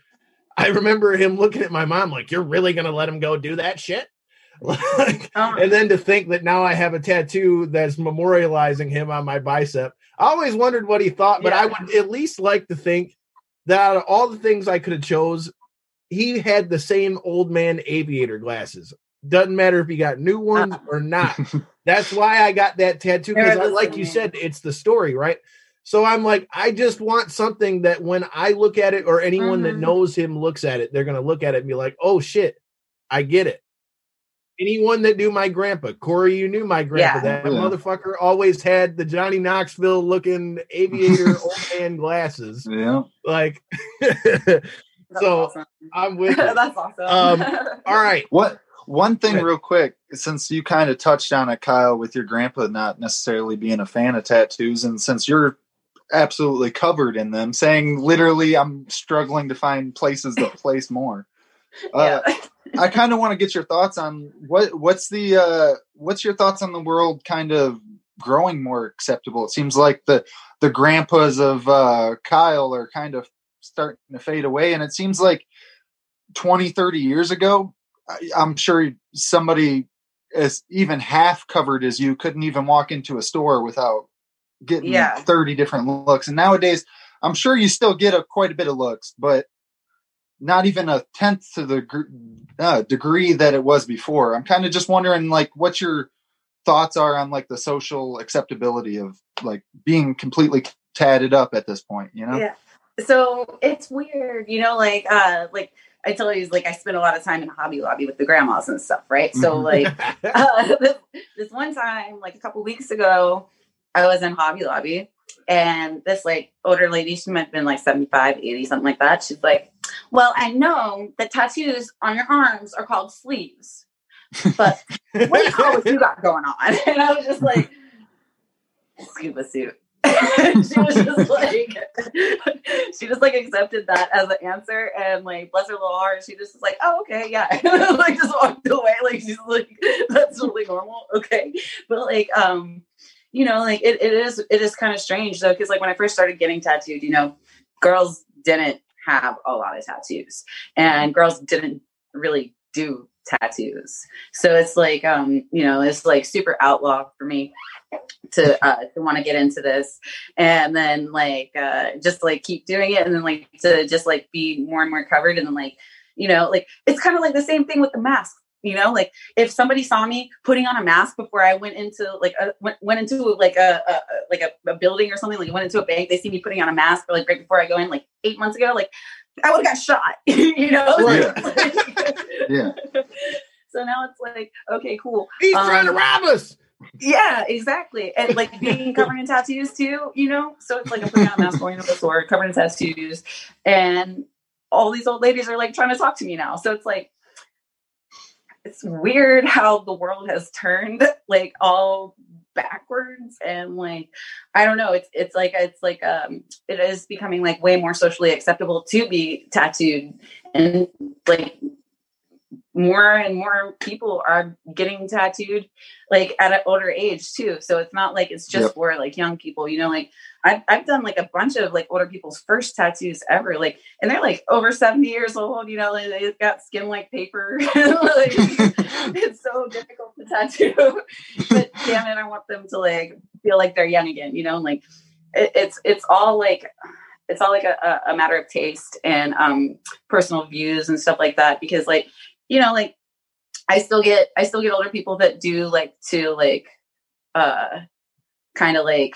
i remember him looking at my mom like you're really gonna let him go do that shit like, uh-huh. and then to think that now i have a tattoo that's memorializing him on my bicep i always wondered what he thought but yeah. i would at least like to think that out of all the things i could have chose he had the same old man aviator glasses. Doesn't matter if he got new ones uh. or not. That's why I got that tattoo because, like you said, it's the story, right? So I'm like, I just want something that when I look at it, or anyone mm-hmm. that knows him looks at it, they're gonna look at it and be like, "Oh shit, I get it." Anyone that knew my grandpa, Corey, you knew my grandpa. Yeah. That yeah. motherfucker always had the Johnny Knoxville looking aviator old man glasses. Yeah, like so awesome. I'm with. That's awesome. Um, all right. What one thing, real quick, since you kind of touched on it, Kyle, with your grandpa not necessarily being a fan of tattoos, and since you're absolutely covered in them, saying literally, I'm struggling to find places to place more. Uh, I kind of want to get your thoughts on what what's the uh, what's your thoughts on the world kind of growing more acceptable. It seems like the the grandpas of uh, Kyle are kind of starting to fade away. And it seems like 20, 30 years ago, I'm sure somebody as even half covered as you couldn't even walk into a store without getting yeah. 30 different looks. And nowadays, I'm sure you still get a quite a bit of looks, but not even a tenth to the uh, degree that it was before. I'm kind of just wondering, like, what your thoughts are on like the social acceptability of like being completely tatted up at this point. You know? Yeah so it's weird, you know, like uh like I told you, like I spent a lot of time in Hobby Lobby with the grandmas and stuff, right? So mm-hmm. like uh, this, this one time, like a couple weeks ago, I was in Hobby Lobby and this like older lady, she might have been like 75, 80, something like that. She's like, Well, I know the tattoos on your arms are called sleeves, but what the hell you got going on? And I was just like, scuba suit. she was just like she just like accepted that as an answer and like bless her little heart. She just was like oh okay yeah. Like just walked away. Like she's like that's totally normal. Okay. But like um you know like it, it is it is kind of strange though because like when i first started getting tattooed you know girls didn't have a lot of tattoos and girls didn't really do tattoos. So it's like um you know it's like super outlaw for me to uh to want to get into this and then like uh just like keep doing it and then like to just like be more and more covered and then like you know like it's kind of like the same thing with the mask You know, like if somebody saw me putting on a mask before I went into like a went, went into like a, a like a, a, building or something, like went into a bank, they see me putting on a mask or like right before I go in, like eight months ago, like I would have got shot. you know? Right. yeah. So now it's like, okay, cool. He's um, trying to rob us. Yeah, exactly. And like being covered in tattoos too, you know? So it's like I'm putting on a mask going to the store, covered in tattoos. And all these old ladies are like trying to talk to me now. So it's like it's weird how the world has turned like all backwards and like I don't know, it's it's like it's like um it is becoming like way more socially acceptable to be tattooed and like more and more people are getting tattooed like at an older age too. So it's not like it's just yep. for like young people you know like I've, I've done like a bunch of like older people's first tattoos ever like and they're like over 70 years old you know they've got skin like paper. Like, it's so difficult to tattoo. But damn it i want them to like feel like they're young again you know like it, it's it's all like it's all like a, a matter of taste and um personal views and stuff like that because like you know, like I still get I still get older people that do like to like uh kind of like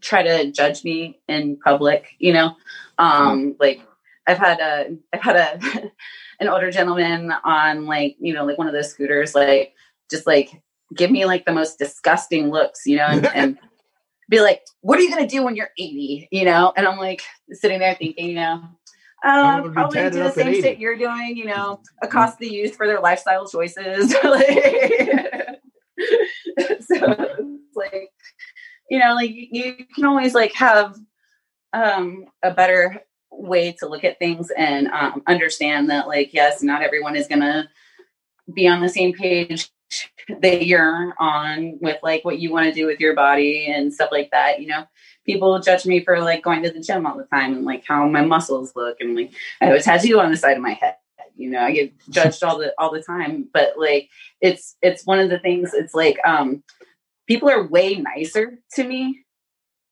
try to judge me in public, you know. Um mm-hmm. like I've had a I've had a an older gentleman on like, you know, like one of those scooters like just like give me like the most disgusting looks, you know, and, and be like, "What are you going to do when you're 80?" you know? And I'm like sitting there thinking, you know, um, probably do the same shit you're doing, you know, accost the youth for their lifestyle choices. so like, you know, like you can always like have um, a better way to look at things and um, understand that, like, yes, not everyone is gonna be on the same page that you're on with like what you want to do with your body and stuff like that. You know, people judge me for like going to the gym all the time and like how my muscles look and like I have a tattoo on the side of my head. You know, I get judged all the all the time. But like it's it's one of the things it's like um people are way nicer to me,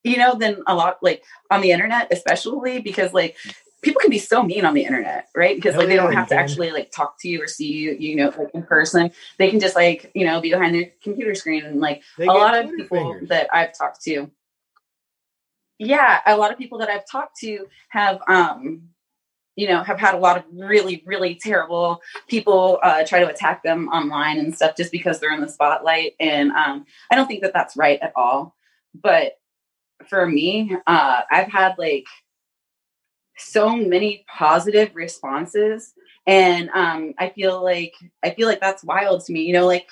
you know, than a lot like on the internet, especially because like people can be so mean on the internet, right? Because like they don't have to actually like talk to you or see you, you know, like in person. They can just like, you know, be behind their computer screen and like they a lot of people fingers. that I've talked to yeah, a lot of people that I've talked to have, um, you know, have had a lot of really, really terrible people uh, try to attack them online and stuff just because they're in the spotlight. And um, I don't think that that's right at all. But for me, uh, I've had like so many positive responses, and um, I feel like I feel like that's wild to me. You know, like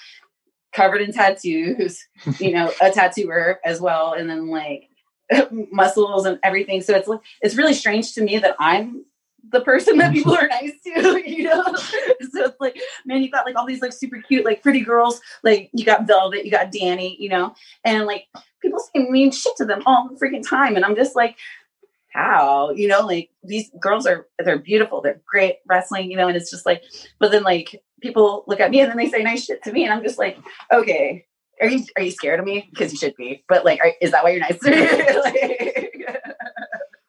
covered in tattoos, you know, a tattooer as well, and then like muscles and everything. So it's like it's really strange to me that I'm the person that people are nice to, you know. so it's like, man, you got like all these like super cute, like pretty girls. Like you got Velvet, you got Danny, you know, and like people say mean shit to them all the freaking time, and I'm just like, how, you know, like these girls are they're beautiful, they're great wrestling, you know, and it's just like, but then like people look at me and then they say nice shit to me, and I'm just like, okay, are you are you scared of me? Because you should be. But like, are, is that why you're nice to me? like,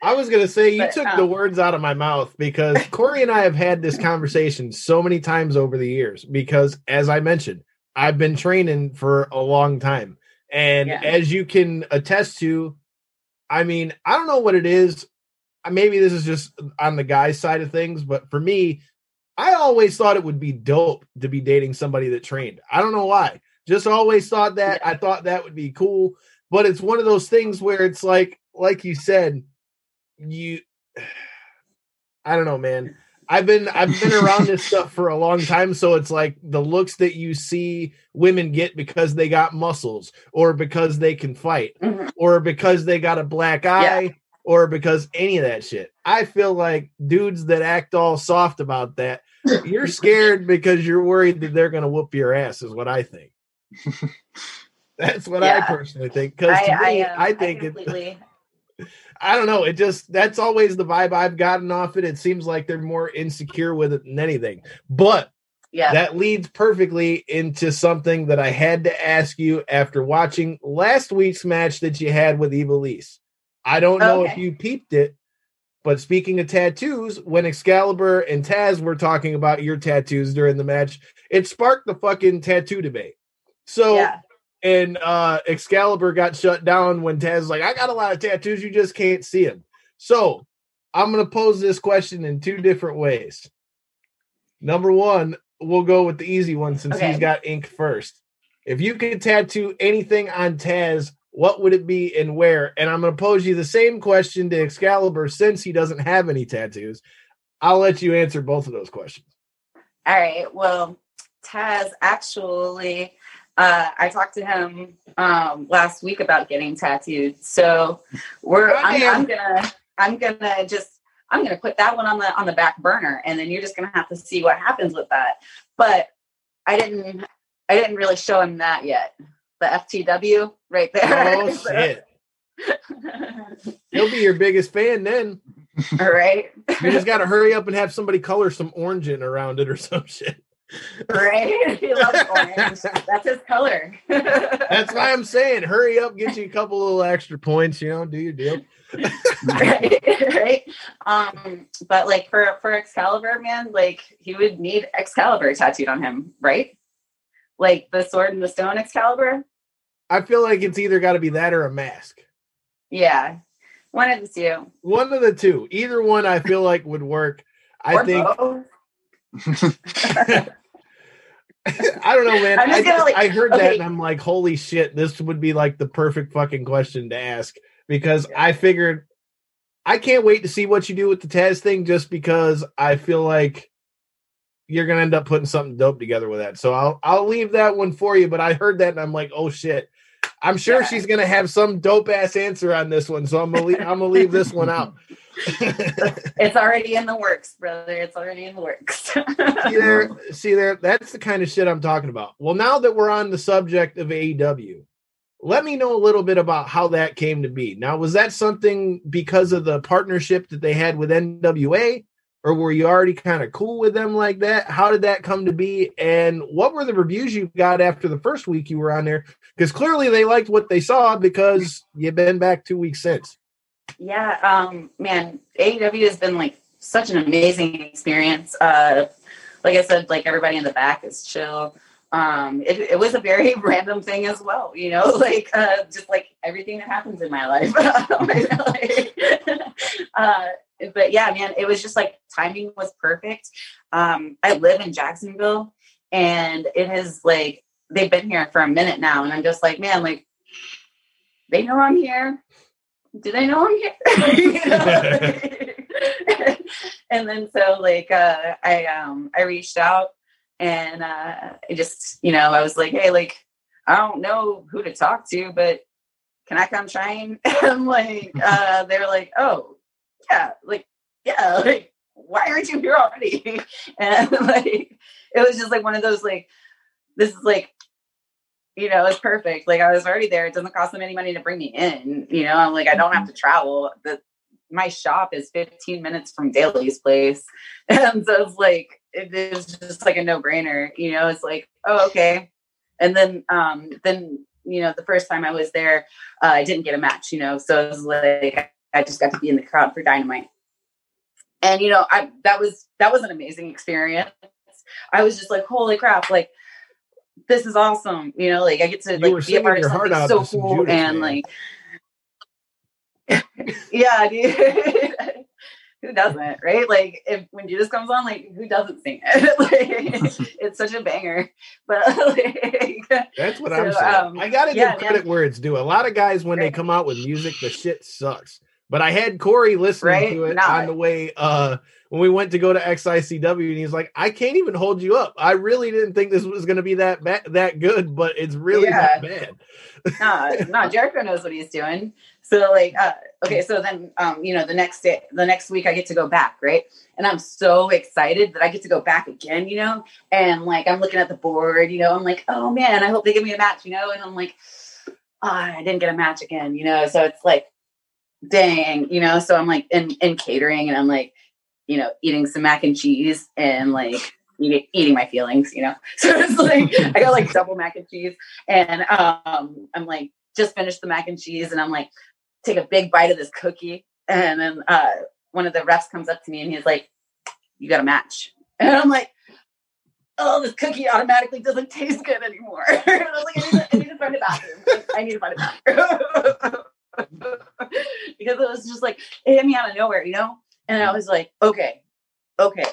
I was gonna say you but, took um, the words out of my mouth because Corey and I have had this conversation so many times over the years. Because as I mentioned, I've been training for a long time, and yeah. as you can attest to, I mean, I don't know what it is. Maybe this is just on the guy's side of things, but for me, I always thought it would be dope to be dating somebody that trained. I don't know why. Just always thought that. I thought that would be cool. But it's one of those things where it's like, like you said, you I don't know, man. I've been I've been around this stuff for a long time, so it's like the looks that you see women get because they got muscles, or because they can fight, mm-hmm. or because they got a black eye, yeah. or because any of that shit. I feel like dudes that act all soft about that, you're scared because you're worried that they're gonna whoop your ass, is what I think. That's what yeah. I personally think. Because to I, me, I, um, I think I it. I don't know. It just that's always the vibe I've gotten off it. It seems like they're more insecure with it than anything. But yeah, that leads perfectly into something that I had to ask you after watching last week's match that you had with Ivelisse. I don't know okay. if you peeped it, but speaking of tattoos, when Excalibur and Taz were talking about your tattoos during the match, it sparked the fucking tattoo debate. So Yeah. And uh Excalibur got shut down when Taz like, I got a lot of tattoos, you just can't see them. So I'm gonna pose this question in two different ways. Number one, we'll go with the easy one since Okay. he's got ink first. If you could tattoo anything on Taz, what would it be and where? And I'm gonna pose you the same question to Excalibur since he doesn't have any tattoos. I'll let you answer both of those questions. All right. Well, Taz actually, uh, I talked to him um, last week about getting tattooed. So we're I'm, I'm gonna I'm gonna just I'm gonna put that one on the on the back burner, and then you're just gonna have to see what happens with that. But I didn't I didn't really show him that yet. The FTW right there. Oh shit. He'll be your biggest fan then. All right. You just gotta hurry up and have somebody color some orange in around it or some shit. Right. He loves orange. That's his color. That's why I'm saying hurry up, get you a couple little extra points, you know, do your deal. right, right. Um, but like for for Excalibur, man, like he would need Excalibur tattooed on him, right? Like the sword and the stone Excalibur. I feel like it's either gotta be that or a mask. Yeah, one of the two. One of the two. Either one I feel like would work. I Or think. I don't know, man. I, like- I heard that and I'm like, holy shit, this would be like the perfect fucking question to ask because I figured I can't wait to see what you do with the Taz thing just because I feel like you're gonna end up putting something dope together with that. So I'll I'll leave that one for you. But I heard that and I'm like, oh shit. I'm sure Yeah. she's gonna have some dope ass answer on this one, so I'm gonna leave, I'm gonna leave this one out. It's already in the works, brother. It's already in the works. see there, see there. That's the kind of shit I'm talking about. Well, now that we're on the subject of AEW, let me know a little bit about how that came to be. Now, was that something because of the partnership that they had with NWA, or were you already kind of cool with them like that? How did that come to be? And what were the reviews you got after the first week you were on there? Because clearly they liked what they saw because you've been back two weeks since. Yeah, um, man, AEW has been like such an amazing experience. Uh, like I said, like everybody in the back is chill. Um, it, it was a very random thing as well, you know, like uh, just like everything that happens in my life. Uh, but yeah, man, it was just like timing was perfect. Um, I live in Jacksonville, and it is like they've been here for a minute now, and I'm just like, man, like they know I'm here do they know I'm here? And then so like uh I um I reached out and uh I just you know I was like, hey, like I don't know who to talk to, but can I come train? and like uh they were like, Oh, yeah, like yeah, like why aren't you here already? and like it was just like one of those like this is like you know, it's perfect. Like I was already there. It doesn't cost them any money to bring me in. You know, I'm like I don't have to travel. The my shop is 15 minutes from Daily's place, and so it's like it is just like a no brainer. You know, it's like oh okay, and then um then you know the first time I was there, uh, I didn't get a match. You know, so it was like I just got to be in the crowd for Dynamite, and you know I that was that was an amazing experience. I was just like holy crap, like this is awesome. You know, like I get to You like be a part of something so cool Judas, and man. like yeah, dude. who doesn't, right? Like if when Judas comes on, like who doesn't sing it? like, it's such a banger. But like, That's what so, I'm saying. um, I gotta yeah, give credit man. where it's due. A lot of guys, when they come out with music, the shit sucks. But I had Corey listening Right? to it on the way uh when we went to go to XICW, and he's like, "I can't even hold you up. I really didn't think this was going to be that ba- that good, but it's really Yeah. not bad." nah, nah, Jericho knows what he's doing. So like, uh, okay, so then, um, you know, the next day, the next week, I get to go back, right? And I'm so excited that I get to go back again, you know. And like, I'm looking at the board, you know. I'm like, oh man, I hope they give me a match, you know. And I'm like, ah, I didn't get a match again, you know. So it's like, dang, you know. So I'm like in in catering, and I'm like, you know, eating some mac and cheese and like. Eating, eating my feelings, you know. So it's like I got like double mac and cheese, and um, I'm like just finished the mac and cheese, and I'm like take a big bite of this cookie, and then uh, one of the refs comes up to me and he's like, "You got a match," and I'm like, oh, this cookie automatically doesn't taste good anymore. I like, I need, to, I need to find a bathroom. I need to find a bathroom. because it was just like, it hit me out of nowhere, you know? And I was like, okay, okay.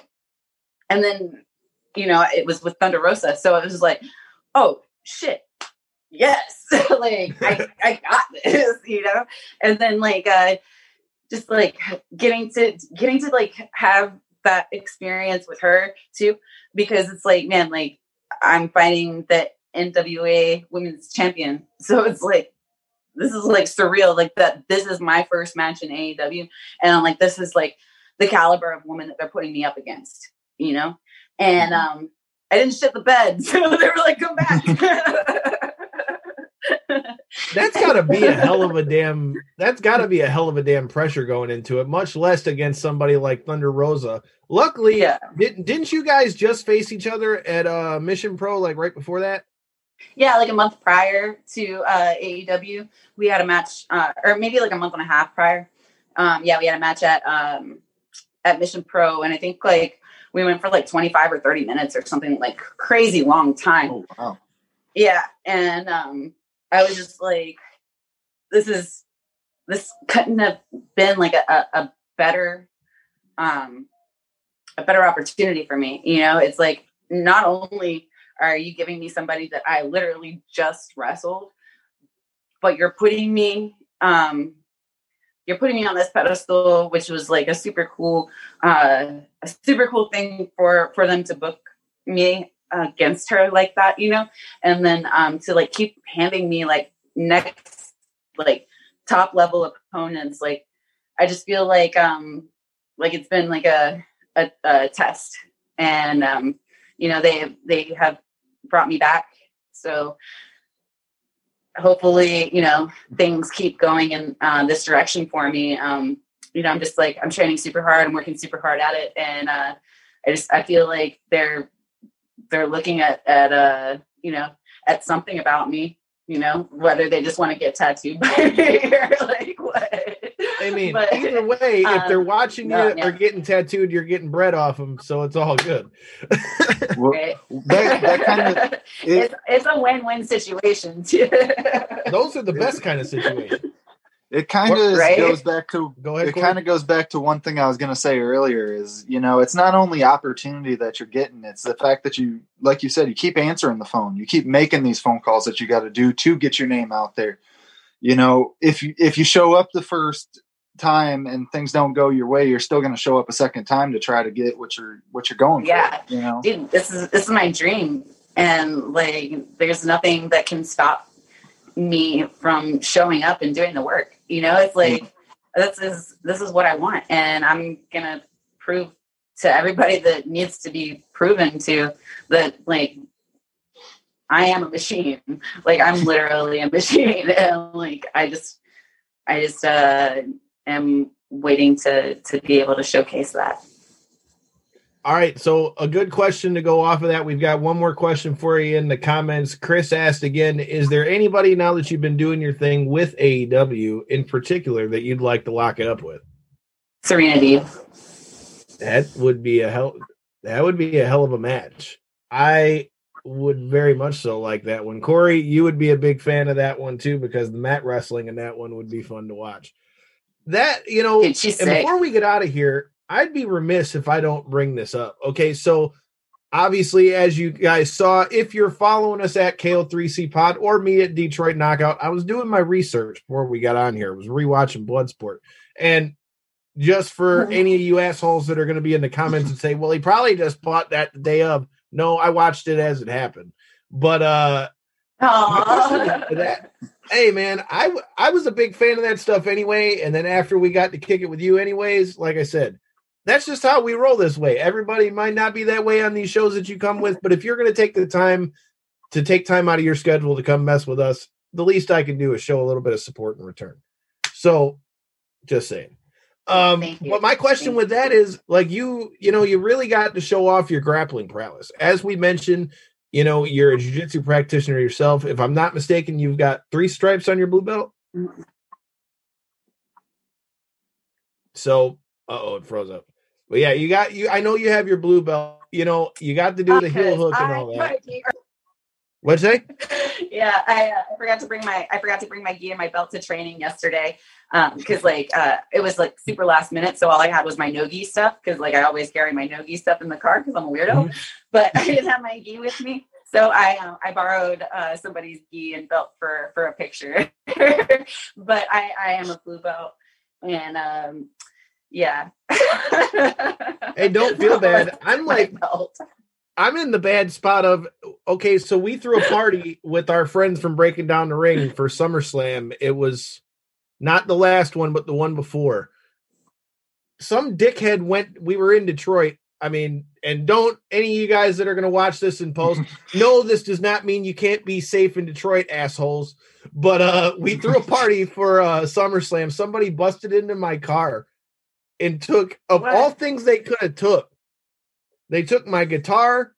And then, you know, it was with Thunder Rosa. So it was like, oh, shit. Yes. like, I, I got this, you know? And then, like, uh, just like getting to getting to like have that experience with her too because it's like man like i'm fighting the nwa women's champion so it's like this is like surreal like that this is my first match in aew and i'm like this is like the caliber of woman that they're putting me up against you know and mm-hmm. um i didn't shit the bed so they were like come back that's got to be a hell of a damn. That's got to be a hell of a damn pressure going into it. Much less against somebody like Thunder Rosa. Luckily, yeah. didn't didn't you guys just face each other at uh Mission Pro like right before that? Yeah, like a month prior to uh AEW, we had a match, uh, or maybe like a month and a half prior. Um, yeah, we had a match at um at Mission Pro, and I think like we went for like 25 or 30 minutes or something like crazy long time. Oh, wow. Yeah, and um I was just like, this is this couldn't have been like a, a, a better um a better opportunity for me. You know, it's like not only are you giving me somebody that I literally just wrestled, but you're putting me um you're putting me on this pedestal, which was like a super cool uh a super cool thing for for them to book me against her like that, you know, and then um to like keep handing me like next like top level opponents. Like I just feel like um like it's been like a a, a test, and um you know they they have brought me back. So hopefully you know things keep going in uh, this direction for me. Um you know I'm just like I'm training super hard. I'm working super hard at it, and uh I just I feel like they're they're looking at at uh you know at something about me you know whether they just want to get tattooed by me or like what I mean, but, either way, if they're um, watching no, you yeah. or getting tattooed, you're getting bread off them, so it's all good. well, that, that kind of it, it's, it's a win-win situation. Too. those are the best kind of situations. It kind of right? goes back to Go ahead, it kind of goes back to one thing I was going to say earlier is you know it's not only opportunity that you're getting it's the fact that you like you said you keep answering the phone you keep making these phone calls that you got to do to get your name out there you know if you if you show up the first time and things don't go your way you're still going to show up a second time to try to get what you're what you're going yeah. for, you know? Dude, this is this is my dream. And like there's nothing that can stop me from showing up and doing the work. You know, it's like this is this is what I want, and I'm gonna prove to everybody that needs to be proven to that like I am a machine. Like I'm literally a machine, and like I just I just uh, am waiting to to be able to showcase that. All right, so a good question to go off of that. We've got one more question for you in the comments. Chris asked again, is there anybody now that you've been doing your thing with AEW in particular that you'd like to lock it up with? Serena Deeb. That would be a hell that would be a hell of a match. I would very much so like that one. Corey, you would be a big fan of that one too because the mat wrestling in that one would be fun to watch. That, you know, and before we get out of here, I'd be remiss if I don't bring this up. Okay, so obviously, as you guys saw, if you're following us at KO3C Pod or me at Detroit Knockout, I was doing my research before we got on here. I was rewatching Bloodsport, and just for mm-hmm. any of you assholes that are going to be in the comments and say, "Well, he probably just bought that the day of." No, I watched it as it happened. But uh, hey man, I I was a big fan of that stuff anyway. And then after we got to kick it with you, anyways, like I said, that's just how we roll this way. Everybody might not be that way on these shows that you come with, but if you're going to take the time to take time out of your schedule to come mess with us, the least I can do is show a little bit of support in return. So, just saying. Um, but my question with that is like you, you know, you really got to show off your grappling prowess. As we mentioned, you know, you're a jiu-jitsu practitioner yourself. If I'm not mistaken, you've got three stripes on your blue belt. So, oh, it froze up. But yeah, you got you. I know you have your blue belt. You know, you got to do the heel hook and all that. What'd you say? yeah, I, uh, I forgot to bring my I forgot to bring my gi and my belt to training yesterday because um, like uh, it was like super last minute, so all I had was my no gi stuff because like I always carry my no gi stuff in the car because I'm a weirdo, mm-hmm. but I didn't have my gi with me. So I um, I borrowed uh, somebody's gi and belt for for a picture, but I I am a blue belt and um yeah. hey, don't feel bad. I'm like I'm in the bad spot of okay, so we threw a party with our friends from Breaking Down the Ring for SummerSlam. It was not the last one, but the one before. Some dickhead went. We were in Detroit. I mean, and don't any of you guys that are going to watch this in post no, this does not mean you can't be safe in Detroit, assholes. But uh, we threw a party for uh, SummerSlam. Somebody busted into my car and took of what? all things they could have took they took my guitar,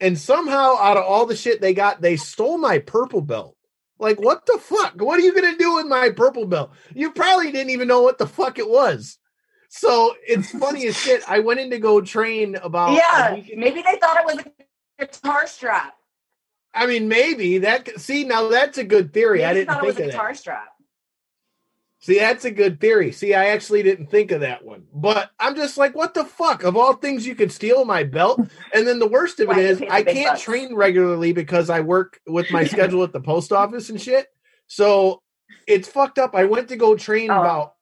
and somehow out of all the shit they got, they stole my purple belt. Like, what the fuck? What are you gonna do with my purple belt? You probably didn't even know what the fuck it was. So it's funny as shit. I went in to go train about. Yeah, maybe they thought it was a guitar strap. I mean, maybe that. See, now that's a good theory. Maybe I didn't think it was a guitar strap. See, that's a good theory. See, I actually didn't think of that one. But I'm just like, what the fuck? Of all things you could steal my belt. And then the worst of it is I can't bucks. train regularly because I work with my schedule at the post office and shit. So it's fucked up. I went to go train oh. about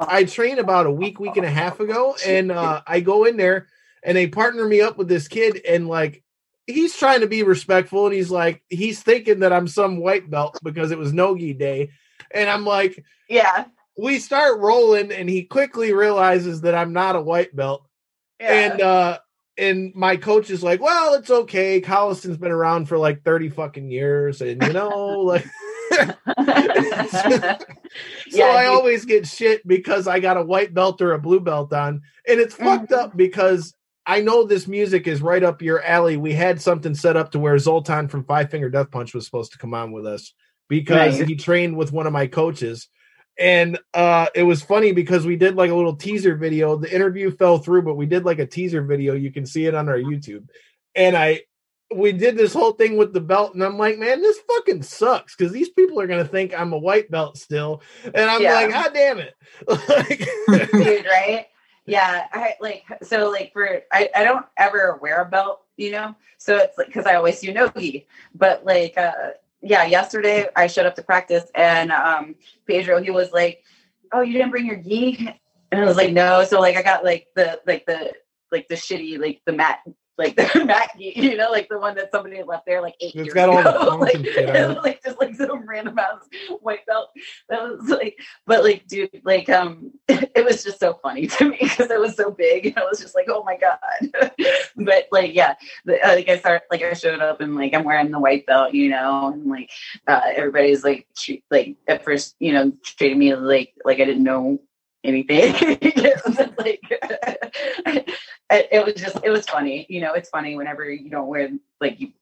I trained about a week, week and a half ago, and uh, I go in there and they partner me up with this kid, and like he's trying to be respectful, and he's like he's thinking that I'm some white belt because it was Nogi Day, and I'm like, yeah. We start rolling, and he quickly realizes that I'm not a white belt. Yeah. And uh and my coach is like, Well, it's okay. Collison's been around for like 30 fucking years, and you know, like so yeah, I he... always get shit because I got a white belt or a blue belt on. And it's mm-hmm. fucked up because I know this music is right up your alley. We had something set up to where Zoltan from Five Finger Death Punch was supposed to come on with us because nice. he trained with one of my coaches. And uh it was funny because we did like a little teaser video. The interview fell through but we did like a teaser video. You can see it on our youtube. And i we did this whole thing with the belt and i'm like man this fucking sucks. Because these people are gonna think i'm a white belt still. And i'm yeah. like god damn it. Like Dude, right? Yeah i like so like for I, I don't ever wear a belt you know? So it's like because i always do nogi but like uh yeah, yesterday I showed up to practice and um Pedro, he was like, Oh, you didn't bring your gi? And I was like, No. So like I got like the like the like the shitty, like the mat like the Mackie, you know, like the one that somebody left there like eight it's years got ago. All the like, and, like just like some random ass white belt. That was like, but like, dude, like, um, it was just so funny to me because it was so big. And I was just like, oh my god. but like, yeah, the, uh, like I start, like I showed up and like I'm wearing the white belt, you know, and like uh, everybody's like, treat, like at first, you know, treating me like like I didn't know anything. like it was just it was funny. You know, it's funny whenever you don't wear like you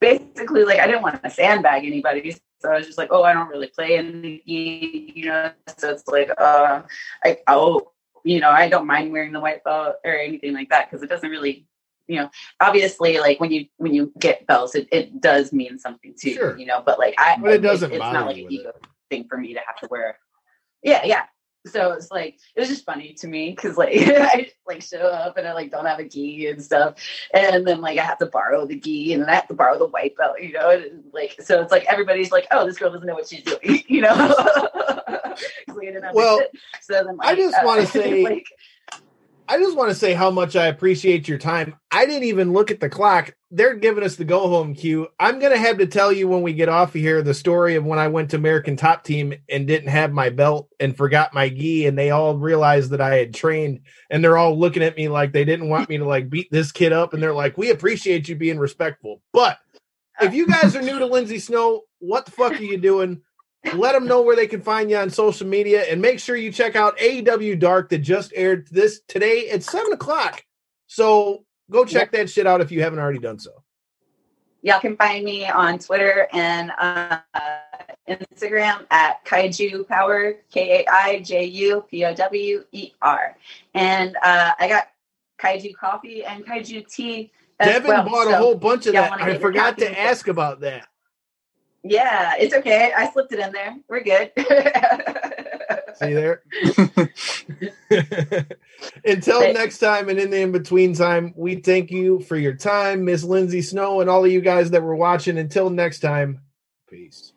basically like I didn't want to sandbag anybody. So I was just like, oh, I don't really play in the you know. So it's like, uh, I oh, you know, I don't mind wearing the white belt or anything like that because it doesn't really, you know, obviously like when you when you get belts, it, it does mean something too, sure. you know. But like I, but it doesn't. It, it's not like an ego it. thing for me to have to wear. Yeah, yeah, so it's like it was just funny to me because like I like show up and I like don't have a gi and stuff, and then like I have to borrow the gi and then I have to borrow the white belt, you know, and, like so it's like everybody's like, oh, this girl doesn't know what she's doing, you know. well, so then like, I just uh, want to say. like, I just want to say how much I appreciate your time. I didn't even look at the clock. They're giving us the go home cue. I'm going to have to tell you when we get off of here the story of when I went to American Top Team and didn't have my belt and forgot my gi, and they all realized that I had trained, and they're all looking at me like they didn't want me to like beat this kid up, and they're like, "We appreciate you being respectful, but." If you guys are new to Lindsay Snow, what the fuck are you doing? Let them know where they can find you on social media, and make sure you check out AEW Dark that just aired this today at seven o'clock. So go check that shit out if you haven't already done so. Y'all can find me on Twitter and uh, Instagram at Kaiju Power, K A I J U P O W E R. And uh, I got Kaiju coffee and Kaiju tea. Devin well, bought so a whole bunch of that. I forgot to ask about that. Yeah, it's okay. I slipped it in there. We're good. See you there? Until Thanks. next time and in the in between time, we thank you for your time, Miss Lindsay Snow, and all of you guys that were watching. Until next time, peace.